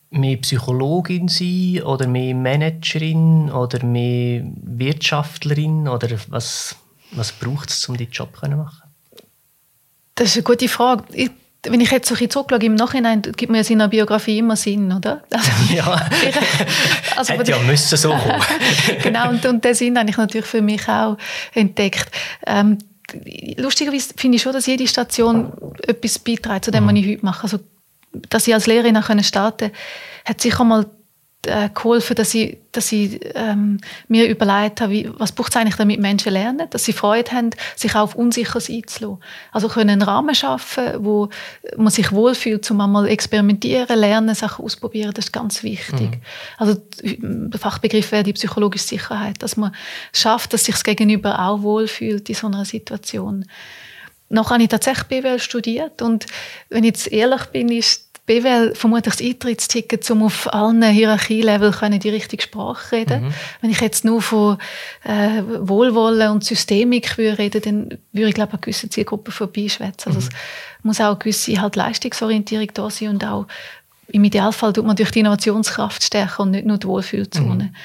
mehr Psychologin sein oder mehr Managerin oder mehr Wirtschaftlerin oder was, was braucht es, um diesen Job zu machen? Das ist eine gute Frage. Ich wenn ich jetzt so ein zurückschaue, im Nachhinein gibt mir ja seiner Biografie immer Sinn, oder? Also, ja, also, hätte ja müssen so kommen. genau, und, und den Sinn habe ich natürlich für mich auch entdeckt. Ähm, lustigerweise finde ich schon, dass jede Station etwas beiträgt zu dem, mhm. was ich heute mache. Also, dass ich als Lehrerin starten konnte, hat sicher mal äh, geholfen, dass ich, dass ich ähm, mir überlegt habe, wie, was braucht es eigentlich, damit Menschen lernen, dass sie Freude haben, sich auch auf Unsicheres einzulassen. Also können einen Rahmen schaffen, wo man sich wohlfühlt, um einmal experimentieren, lernen, Sachen ausprobieren, das ist ganz wichtig. Mhm. Also der Fachbegriff wäre die psychologische Sicherheit, dass man schafft, dass sich das Gegenüber auch wohlfühlt in so einer Situation. Noch habe ich tatsächlich BWL studiert und wenn ich jetzt ehrlich bin, ist BWL vermutlich das Eintrittsticket, um auf allen Hierarchielevel die richtige Sprache reden. Mhm. Wenn ich jetzt nur von äh, Wohlwollen und Systemik würde reden, dann würde ich glaube an gewissen Zielgruppen vorbeischwätzen. Also mhm. es muss auch eine gewisse halt Leistungsorientierung da sein und auch im Idealfall tut man durch die Innovationskraft stärken und nicht nur die Wohlfühlzone. Mhm.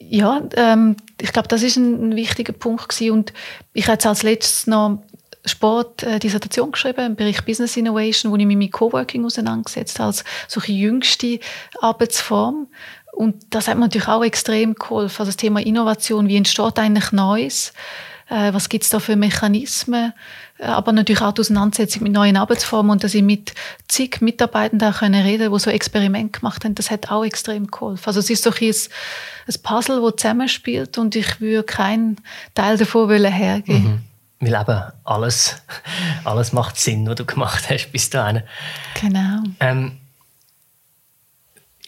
Ja, ähm, ich glaube, das ist ein, ein wichtiger Punkt gewesen. und ich hätte als letztes noch Sport-Dissertation äh, geschrieben im Bereich Business Innovation, wo ich mich mit Coworking auseinandergesetzt habe, als solche jüngste Arbeitsform. Und das hat mir natürlich auch extrem geholfen. Also das Thema Innovation, wie entsteht eigentlich Neues? Äh, was gibt es da für Mechanismen? Äh, aber natürlich auch die Auseinandersetzung mit neuen Arbeitsformen und dass ich mit zig Mitarbeitenden können reden die so Experiment gemacht haben, das hat auch extrem geholfen. Also es ist doch ein, ein Puzzle, das zusammenspielt und ich würde keinen Teil davon hergeben. Mhm weil eben alles, alles macht Sinn, was du gemacht hast bis dahin. Genau. Ähm,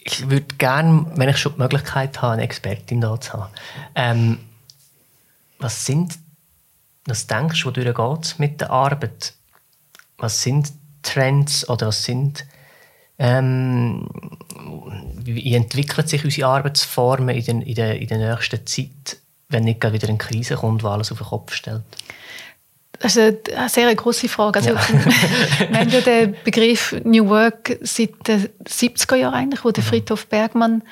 ich würde gerne, wenn ich schon die Möglichkeit habe, eine Expertin da zu haben, ähm, was sind, was denkst du, wodurch geht mit der Arbeit? Was sind Trends oder was sind, ähm, wie entwickeln sich unsere Arbeitsformen in, den, in, der, in der nächsten Zeit, wenn nicht wieder eine Krise kommt, die alles auf den Kopf stellt? Das ist eine sehr große Frage. Also, ja. wir haben ja den Begriff New Work seit den 70er Jahren eigentlich, wo der. Friedhof Bergmann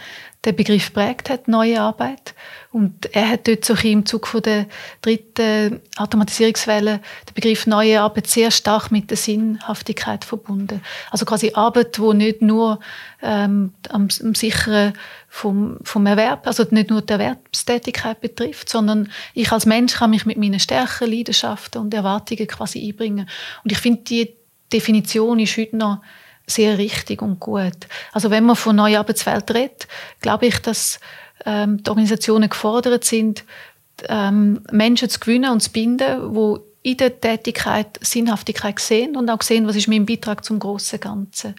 den Begriff prägt hat, neue Arbeit. Und er hat dort so im Zug von der dritten Automatisierungswelle den Begriff neue Arbeit sehr stark mit der Sinnhaftigkeit verbunden. Also quasi Arbeit, wo nicht nur ähm, am, am sicheren vom, vom Erwerb, also nicht nur die Erwerbstätigkeit betrifft, sondern ich als Mensch kann mich mit meinen Stärken, Leidenschaften und Erwartungen quasi einbringen. Und ich finde, die Definition ist heute noch sehr richtig und gut. Also wenn man von neue Arbeitswelt redet, glaube ich, dass ähm, die Organisationen gefordert sind, ähm, Menschen zu gewinnen und zu binden, wo in der Tätigkeit Sinnhaftigkeit sehen und auch sehen, was ist mein Beitrag zum großen Ganzen.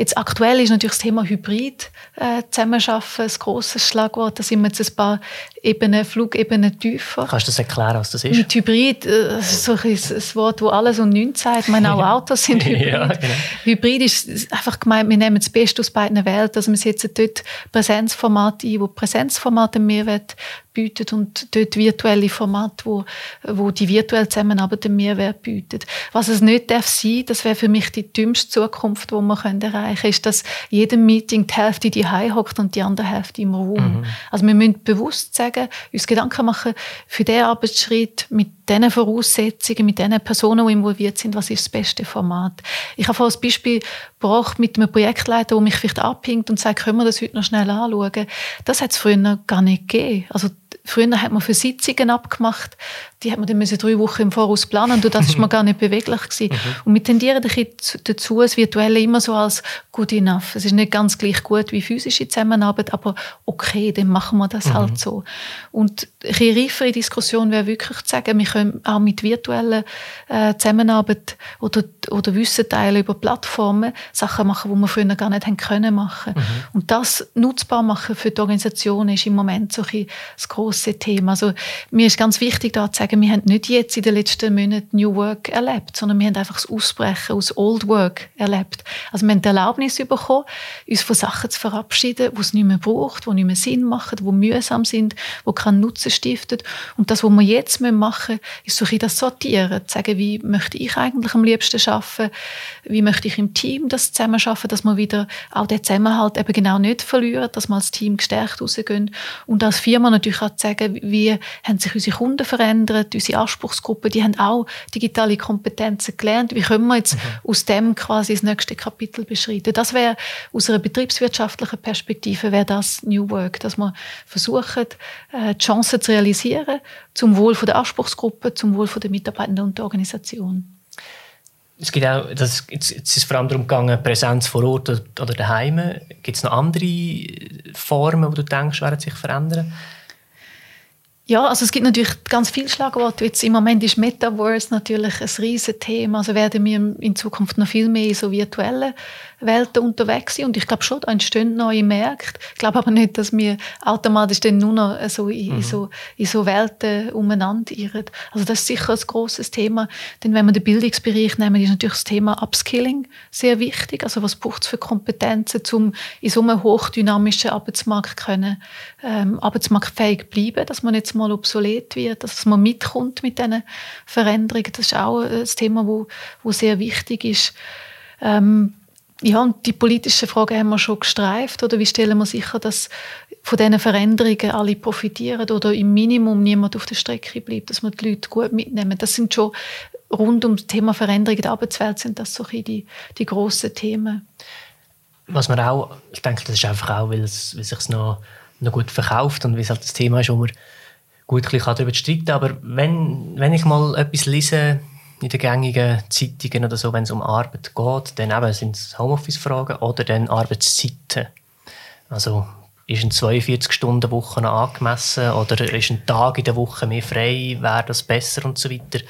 Jetzt aktuell ist natürlich das Thema Hybrid äh, zusammenarbeiten ein grosses Schlagwort. Da sind wir jetzt ein paar Ebenen, Flugebenen tiefer. Kannst du das erklären, was das ist? Mit Hybrid, äh, so ein, ein Wort, das alles und nichts sagt. Ich meine, auch Autos sind Hybrid. ja, genau. Hybrid ist einfach gemeint, wir nehmen das Beste aus beiden Welten. Also wir setzen dort Präsenzformate ein, wo Präsenzformate einen Mehrwert bietet und dort virtuelle Formate, wo, wo die virtuelle Zusammenarbeit einen Mehrwert bietet. Was es nicht darf sein, das wäre für mich die dümmste Zukunft, die wir erreichen können, ist, dass jedem Meeting die Hälfte die hockt und die andere Hälfte im Raum. Mhm. Also wir müssen bewusst sagen, uns Gedanken machen für diesen Arbeitsschritt mit diesen Voraussetzungen, mit diesen Personen, die involviert sind, was ist das beste Format. Ich habe vorhin ein Beispiel gebracht mit einem Projektleiter, der mich vielleicht abhängt und sagt, können wir das heute noch schnell anschauen. Das hat es früher gar nicht gegeben. Also früher hat man für Sitzungen abgemacht, die hat man dann müssen drei Wochen im Voraus planen und das ist man gar nicht beweglich gewesen. Mhm. Und wir tendieren dazu, das Virtuelle immer so als good enough. Es ist nicht ganz gleich gut wie physische Zusammenarbeit, aber okay, dann machen wir das mhm. halt so. Und eine reifere Diskussion wäre wirklich zu sagen, wir können auch mit virtuellen äh, Zusammenarbeit oder, oder Wissen teilen über Plattformen Sachen machen, die wir früher gar nicht haben können machen. Mhm. Und das nutzbar machen für die Organisation ist im Moment so ein das große Thema. Also mir ist ganz wichtig da zu sagen, wir haben nicht jetzt in den letzten Monaten New Work erlebt, sondern wir haben einfach das Ausbrechen aus Old Work erlebt. Also wir haben die Erlaubnis bekommen, uns von Sachen zu verabschieden, die es nicht mehr braucht, die nicht mehr Sinn machen, die mühsam sind, die keinen Nutzen stiften. Und das, was wir jetzt machen müssen, ist so ein das Sortieren, zu sagen, wie möchte ich eigentlich am liebsten arbeiten, wie möchte ich im Team das zusammen schaffen, dass wir wieder auch den Zusammenhalt eben genau nicht verlieren, dass wir als Team gestärkt rausgehen und als Firma natürlich auch zu sagen, wie haben sich unsere Kunden verändert, unsere Anspruchsgruppen, die haben auch digitale Kompetenzen gelernt. Wie können wir jetzt mhm. aus dem quasi das nächste Kapitel beschreiten? Das wäre aus einer betriebswirtschaftlichen Perspektive wäre das New Work, dass wir versuchen, äh, die Chancen zu realisieren zum Wohl der Anspruchsgruppe, zum Wohl der Mitarbeitenden und der Organisation. Es gibt auch, das, jetzt, jetzt ist es vor allem darum gegangen, Präsenz vor Ort oder daheim. Gibt es noch andere Formen, wo du denkst, werden sich verändern? Ja, also es gibt natürlich ganz viele Schlagworte. Jetzt Im Moment ist Metaverse natürlich ein riesiges Thema. Also werden wir in Zukunft noch viel mehr in so virtuellen Welten unterwegs sind. Und ich glaube schon, da entstehen neue Märkte. Ich glaube aber nicht, dass wir automatisch dann nur noch so in, mhm. so, in so Welten umeinander irren. Also das ist sicher ein großes Thema. Denn wenn wir den Bildungsbereich nehmen, ist natürlich das Thema Upskilling sehr wichtig. Also was braucht es für Kompetenzen, um in so einem hochdynamischen Arbeitsmarkt können, ähm, arbeitsmarktfähig bleiben, dass man jetzt mal obsolet wird, dass man mitkommt mit diesen Veränderungen. Das ist auch ein Thema, wo, wo sehr wichtig ist. Ähm, ja, und die politischen Fragen haben wir schon gestreift. Oder wie stellen wir sicher, dass von diesen Veränderungen alle profitieren oder im Minimum niemand auf der Strecke bleibt, dass wir die Leute gut mitnehmen. Das sind schon rund um das Thema Veränderung der Arbeitswelt sind das so die, die grossen Themen. Was man auch, ich denke, das ist einfach auch, weil es, weil sich noch, noch gut verkauft und weil es halt das Thema ist, wo man gut darüber streiten kann. Aber wenn, wenn ich mal etwas lese, in den gängigen Zeitungen oder so, wenn es um Arbeit geht, dann eben sind es Homeoffice-Fragen oder dann Arbeitszeiten. Also ist eine 42-Stunden-Woche noch angemessen oder ist ein Tag in der Woche mehr frei, wäre das besser und so weiter.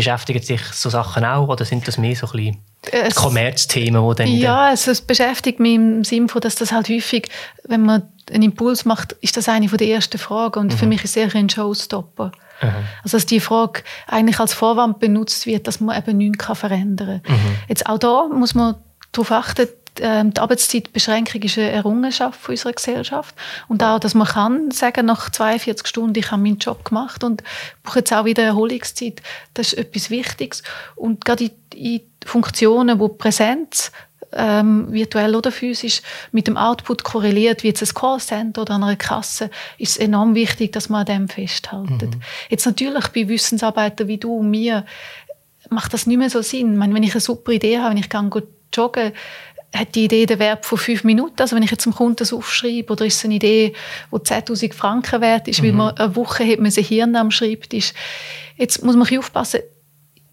Beschäftigen sich so Sachen auch oder sind das mehr so ein bisschen es, Kommerzthemen, die dann... Ja, es, es beschäftigt mich im Sinne von, dass das halt häufig, wenn man einen Impuls macht, ist das eine der ersten Fragen und mhm. für mich ist es eher ein Showstopper. Mhm. Also dass die Frage eigentlich als Vorwand benutzt wird, dass man eben nichts verändern kann. Mhm. Jetzt auch da muss man darauf achten, ähm, die Arbeitszeitbeschränkung ist eine Errungenschaft unserer Gesellschaft. Und auch, dass man kann sagen, nach 42 Stunden, ich habe meinen Job gemacht und brauche jetzt auch wieder Erholungszeit, das ist etwas Wichtiges. Und gerade in, Funktionen, wo Präsenz ähm, virtuell oder physisch, mit dem Output korreliert, wie jetzt ein Callcenter oder einer Kasse, ist es enorm wichtig, dass man an dem festhaltet. Mhm. Jetzt natürlich bei Wissensarbeitern wie du und mir macht das nicht mehr so Sinn. Ich meine, wenn ich eine super Idee habe, wenn ich kann joggen hat die Idee den Wert von fünf Minuten. Also wenn ich jetzt zum Kunden das aufschreibe, oder ist es eine Idee, die 10'000 Franken wert ist, mhm. weil man eine Woche hat man Hirn am Schreibtisch. Jetzt muss man aufpassen,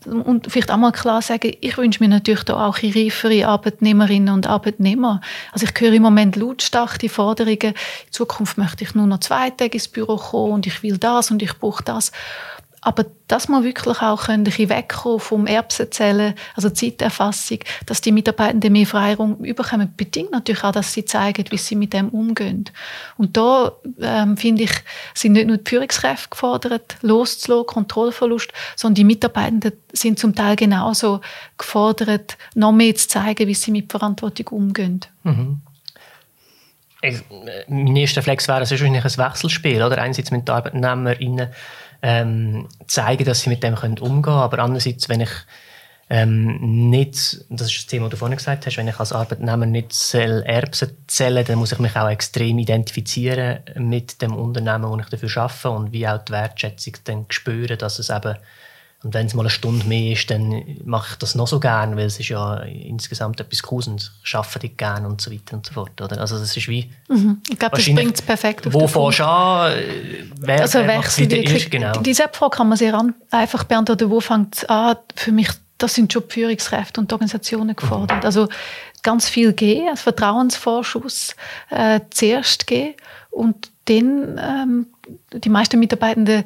und vielleicht auch mal klar sagen, ich wünsche mir natürlich da auch reifere Arbeitnehmerinnen und Arbeitnehmer. Also ich höre im Moment lautstark die Forderungen, in Zukunft möchte ich nur noch zwei Tage ins Büro kommen und ich will das und ich brauche das. Aber dass wir wirklich auch können, ein bisschen wegkommen vom Erbsenzählen, also Zeiterfassung, dass die Mitarbeitenden mehr Freiraum überkommen, bedingt natürlich auch, dass sie zeigen, wie sie mit dem umgehen. Und da, ähm, finde ich, sind nicht nur die Führungskräfte gefordert, loszulassen, Kontrollverlust, sondern die Mitarbeitenden sind zum Teil genauso gefordert, noch mehr zu zeigen, wie sie mit Verantwortung umgehen. Mhm. Ich, mein erster Flex wäre, es ist wahrscheinlich ein Wechselspiel, oder? Einerseits mit den ArbeitnehmerInnen ähm, zeigen, dass sie mit dem können umgehen können. Aber andererseits, wenn ich ähm, nicht, das ist das Thema, das du vorhin gesagt hast, wenn ich als Arbeitnehmer nicht Erbsen zähle, dann muss ich mich auch extrem identifizieren mit dem Unternehmen, wo ich dafür arbeite und wie auch die Wertschätzung dann spüren, dass es eben Und wenn es mal eine Stunde mehr ist, dann mache ich das noch so gern, weil es ist ja insgesamt etwas Cooles und ich arbeite gerne und so weiter und so fort. Oder? Also das ist wie... Mhm. Ich glaube, das bringt es perfekt auf Wo fährst du an? Wer, also wer Wechsel, genau. Diese Frage kann man sehr einfach beantworten. Wo fängt es an? Für mich, das sind schon die Führungskräfte und die Organisationen gefordert. Mhm. Also ganz viel gehen, also Vertrauensvorschuss äh, zuerst gehen und dann ähm, die meisten Mitarbeitenden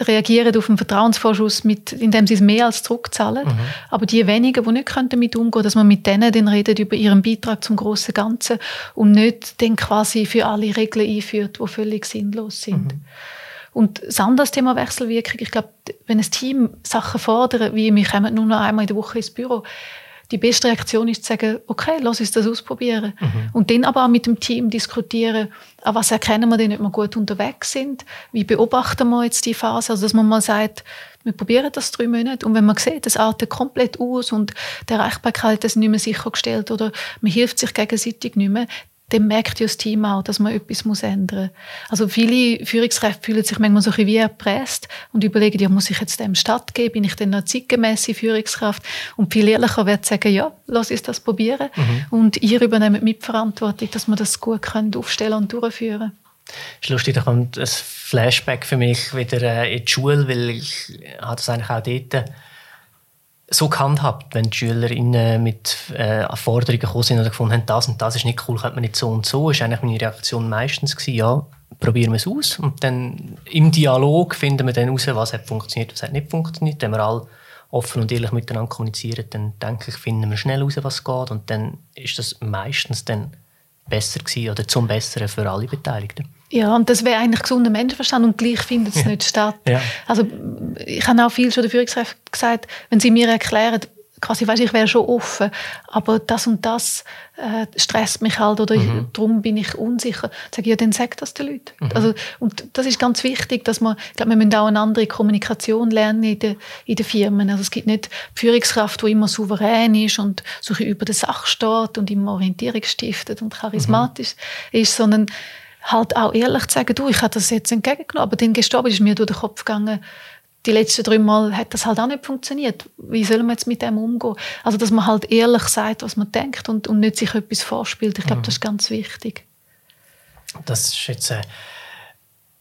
reagieren auf einen Vertrauensvorschuss, mit, indem sie es mehr als zurückzahlen. Mhm. Aber die wenigen, die nicht damit umgehen können, dass man mit denen dann redet über ihren Beitrag zum großen Ganzen und nicht dann quasi für alle Regeln einführt, die völlig sinnlos sind. Mhm. Und das andere Thema Wechselwirkung, ich glaube, wenn ein Team Sachen fordert, wie wir kommen nur noch einmal in der Woche ins Büro, die beste Reaktion ist zu sagen, okay, lass uns das ausprobieren. Mhm. Und dann aber auch mit dem Team diskutieren, an was erkennen wir denn, ob wir gut unterwegs sind, wie beobachten wir jetzt die Phase, also dass man mal sagt, wir probieren das drei Monate und wenn man sieht, das artet komplett aus und die Erreichbarkeit ist nicht mehr sichergestellt oder man hilft sich gegenseitig nicht mehr, dann merkt ja das Team auch, dass man etwas muss ändern muss. Also viele Führungskräfte fühlen sich manchmal so ein bisschen wie erpresst und überlegen, ja, muss ich jetzt dem stattgeben? Bin ich denn eine zeitgemäße Führungskraft? Und viel ehrlicher wird sagen, ja, lass uns das probieren. Mhm. Und ihr übernehmt Mitverantwortung, dass wir das gut können aufstellen und durchführen es ist lustig, da kommt ein Flashback für mich wieder äh, in die Schule, weil ich habe das eigentlich auch dort so gehandhabt, wenn die Schülerinnen mit äh, Forderungen gekommen sind oder gefunden haben, das und das ist nicht cool, könnte man nicht so und so, ist eigentlich meine Reaktion meistens gewesen, ja, probieren wir es aus und dann im Dialog finden wir dann heraus, was hat funktioniert, was hat nicht funktioniert. Wenn wir alle offen und ehrlich miteinander kommunizieren, dann denke ich, finden wir schnell heraus, was geht und dann ist das meistens dann besser gewesen oder zum Besseren für alle Beteiligten. Ja, und das wäre eigentlich gesunder Menschenverstand und gleich findet es nicht statt. Ja. Also ich habe auch viel schon der Führungskraft gesagt, wenn sie mir erklären, quasi, weißt, ich wäre schon offen, aber das und das äh, stresst mich halt oder mhm. ich, darum bin ich unsicher. Sage ich, ja, dann sag das den Leuten. Mhm. Also, und das ist ganz wichtig, dass man, ich glaube, wir müssen auch eine andere Kommunikation lernen in den, in den Firmen. Also es gibt nicht die Führungskraft, die immer souverän ist und so über der Sache steht und immer Orientierung stiftet und charismatisch mhm. ist, sondern halt auch ehrlich zu sagen, du, ich habe das jetzt entgegengenommen, aber dann gestern ist mir durch den Kopf gegangen, die letzten drei Mal hat das halt auch nicht funktioniert. Wie soll man jetzt mit dem umgehen? Also, dass man halt ehrlich sagt, was man denkt und, und nicht sich etwas vorspielt. Ich glaube, mhm. das ist ganz wichtig. Das ist jetzt äh,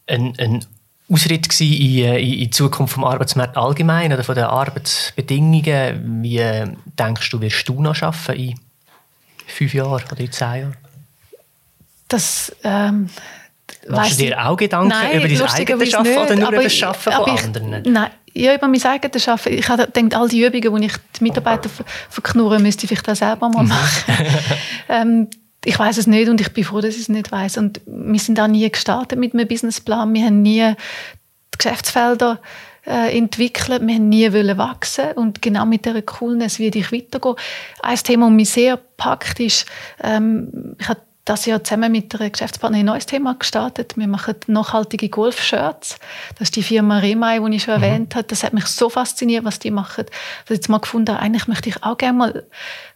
ein, ein Ausritt in, äh, in, in die Zukunft vom Arbeitsmarkt allgemein oder von den Arbeitsbedingungen. Wie äh, denkst du, wirst du noch arbeiten in fünf Jahren oder in zehn Jahren? Das, ähm, Machst du dir auch Gedanken nein, über dein eigenes Arbeiten oder nur über das Arbeiten von ich, anderen? Nein, ja, über mein eigenes Arbeiten. Ich gedacht, all die Übungen, die ich die Mitarbeiter verknurren müsste ich vielleicht auch selber mal mhm. machen. ähm, ich weiß es nicht und ich bin froh, dass ich es nicht weiß. Und wir sind auch nie gestartet mit einem Businessplan. Wir haben nie die Geschäftsfelder äh, entwickelt. Wir haben nie wollen wachsen und genau mit dieser Coolness werde ich weitergehen. Ein Thema, das mich sehr packt, ist, ähm, ich habe das Jahr zusammen mit der Geschäftspartnerin ein neues Thema gestartet. Wir machen nachhaltige Golf-Shirts. Das ist die Firma Remai, die ich schon mhm. erwähnt habe. Das hat mich so fasziniert, was die machen. Ich habe jetzt mal gefunden, eigentlich möchte ich auch gerne mal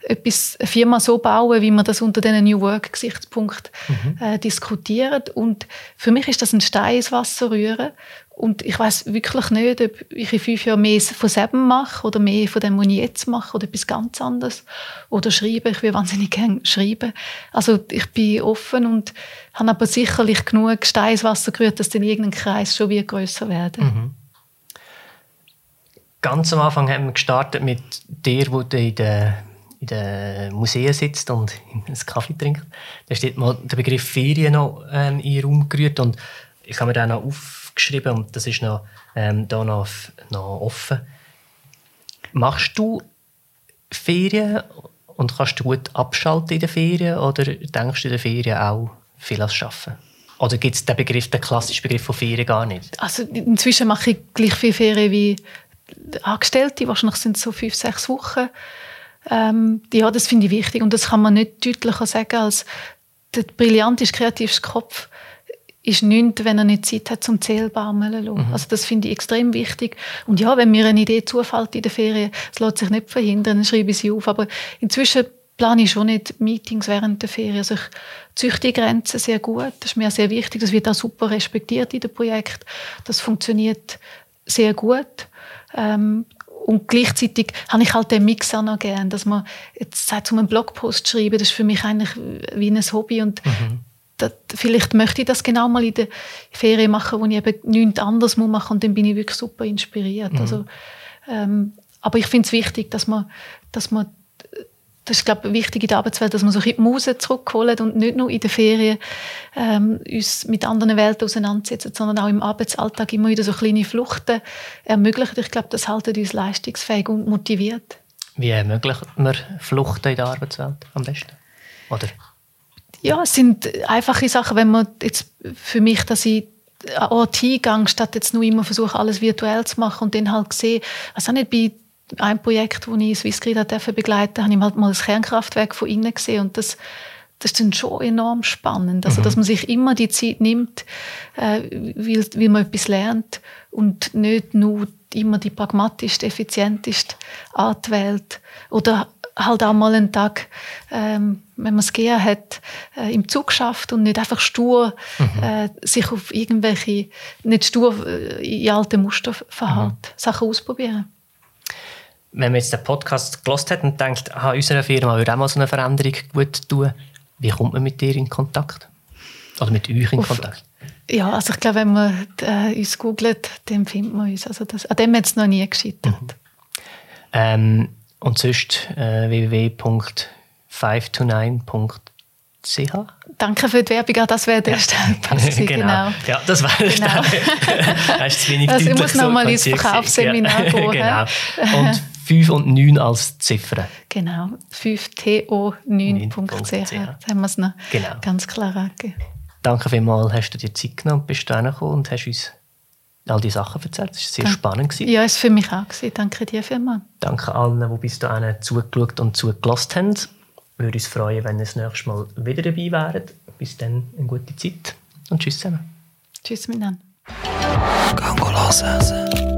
etwas, eine Firma so bauen, wie man das unter diesen New Work-Gesichtspunkt mhm. äh, diskutiert. Und für mich ist das ein Stein ins Wasser rühren und ich weiß wirklich nicht, ob ich in fünf Jahren mehr von selber mache oder mehr von dem, was ich jetzt mache oder etwas ganz anderes. Oder schreiben. Ich will wahnsinnig gerne schreiben. Also ich bin offen und habe aber sicherlich genug Steinswasser gerührt, dass dann irgendein Kreis schon wieder grösser werden. Mhm. Ganz am Anfang haben wir gestartet mit dir, wo du in den in den Museen sitzt und einen Kaffee trinkt. Da steht mal der Begriff Ferien noch ähm, in den Raum gerührt und ich habe mir dann noch auf geschrieben und das ist noch, ähm, da noch, noch offen. Machst du Ferien und kannst du gut abschalten in den Ferien oder denkst du in den Ferien auch viel als Arbeiten? Oder gibt es den Begriff, den klassischen Begriff von Ferien gar nicht? Also inzwischen mache ich gleich viele Ferien wie Angestellte. Wahrscheinlich sind es so fünf, sechs Wochen. Ähm, ja, das finde ich wichtig und das kann man nicht deutlicher sagen als der brillanteste, kreativste Kopf ist nichts, wenn er nicht Zeit hat zum Zählbaumeln mhm. Also das finde ich extrem wichtig. Und ja, wenn mir eine Idee zufällt in der Ferien, das lässt sich nicht verhindern, dann schreibe ich sie auf. Aber inzwischen plane ich schon nicht Meetings während der Ferien. Also ich züchte die Grenzen sehr gut. Das ist mir sehr wichtig. Das wird auch super respektiert in dem Projekt. Das funktioniert sehr gut. Ähm, und gleichzeitig habe ich halt den Mix auch noch gern, dass man jetzt sagt, um einen Blogpost zu schreiben, das ist für mich eigentlich wie ein Hobby und mhm. Das, vielleicht möchte ich das genau mal in der Ferien machen, wo ich eben nichts anderes machen muss und dann bin ich wirklich super inspiriert. Mhm. Also, ähm, aber ich finde es wichtig, dass man, dass man das ist, glaube ich, wichtig in der Arbeitswelt, dass man so ein bisschen die Muse zurückholt und nicht nur in den Ferien ähm, uns mit anderen Welten auseinandersetzen, sondern auch im Arbeitsalltag immer wieder so kleine Fluchten ermöglichen. Ich glaube, das hält uns leistungsfähig und motiviert. Wie ermöglicht man Fluchten in der Arbeitswelt am besten? Oder? Ja, es sind einfache Sachen, wenn man jetzt für mich, dass ich an Ort hingehe, statt jetzt nur immer versuche, alles virtuell zu machen und dann halt sehe, also nicht bei ein Projekt, das ich Swissgrid begleiten durfte, habe ich halt mal das Kernkraftwerk von innen gesehen und das, das ist dann schon enorm spannend. Also, mhm. dass man sich immer die Zeit nimmt, äh, weil, weil man etwas lernt und nicht nur immer die pragmatischste, effizienteste Art wählt. Oder halt auch mal einen Tag, ähm, wenn man es gerne hat, äh, im Zug schafft und nicht einfach stur mhm. äh, sich auf irgendwelche, nicht stur äh, in alte Muster verhält. Mhm. Sachen ausprobieren wenn man jetzt den Podcast gelost hat und denkt, aha, unserer Firma würde auch mal so eine Veränderung gut tun, wie kommt man mit dir in Kontakt? Oder mit euch in Auf, Kontakt? Ja, also ich glaube, wenn man äh, uns googelt, dann findet man uns. Also das, an dem hat es noch nie gescheitert. Mhm. Ähm, und sonst äh, www.529.ch Danke für die Werbung, das wäre der Startpass. genau. genau. Ja, das war der genau. Hast zu wenig also ich muss noch mal ins Verkaufsseminar gehen. genau. Und 5 und 9 als Ziffern. Genau, 5to9.ch. Jetzt haben wir es noch genau. ganz klar angegeben. Danke vielmals, hast du dir Zeit genommen und bist gekommen und hast uns all die Sachen erzählt. Das war sehr Dank. spannend. Gewesen. Ja, es war für mich auch. Gewesen. Danke dir vielmals. Danke allen, die bis dahin zugeschaut und zugelassen haben. Ich würde uns freuen, wenn ihr das nächste Mal wieder dabei wäret. Bis dann eine gute Zeit und tschüss zusammen. Tschüss miteinander. Gang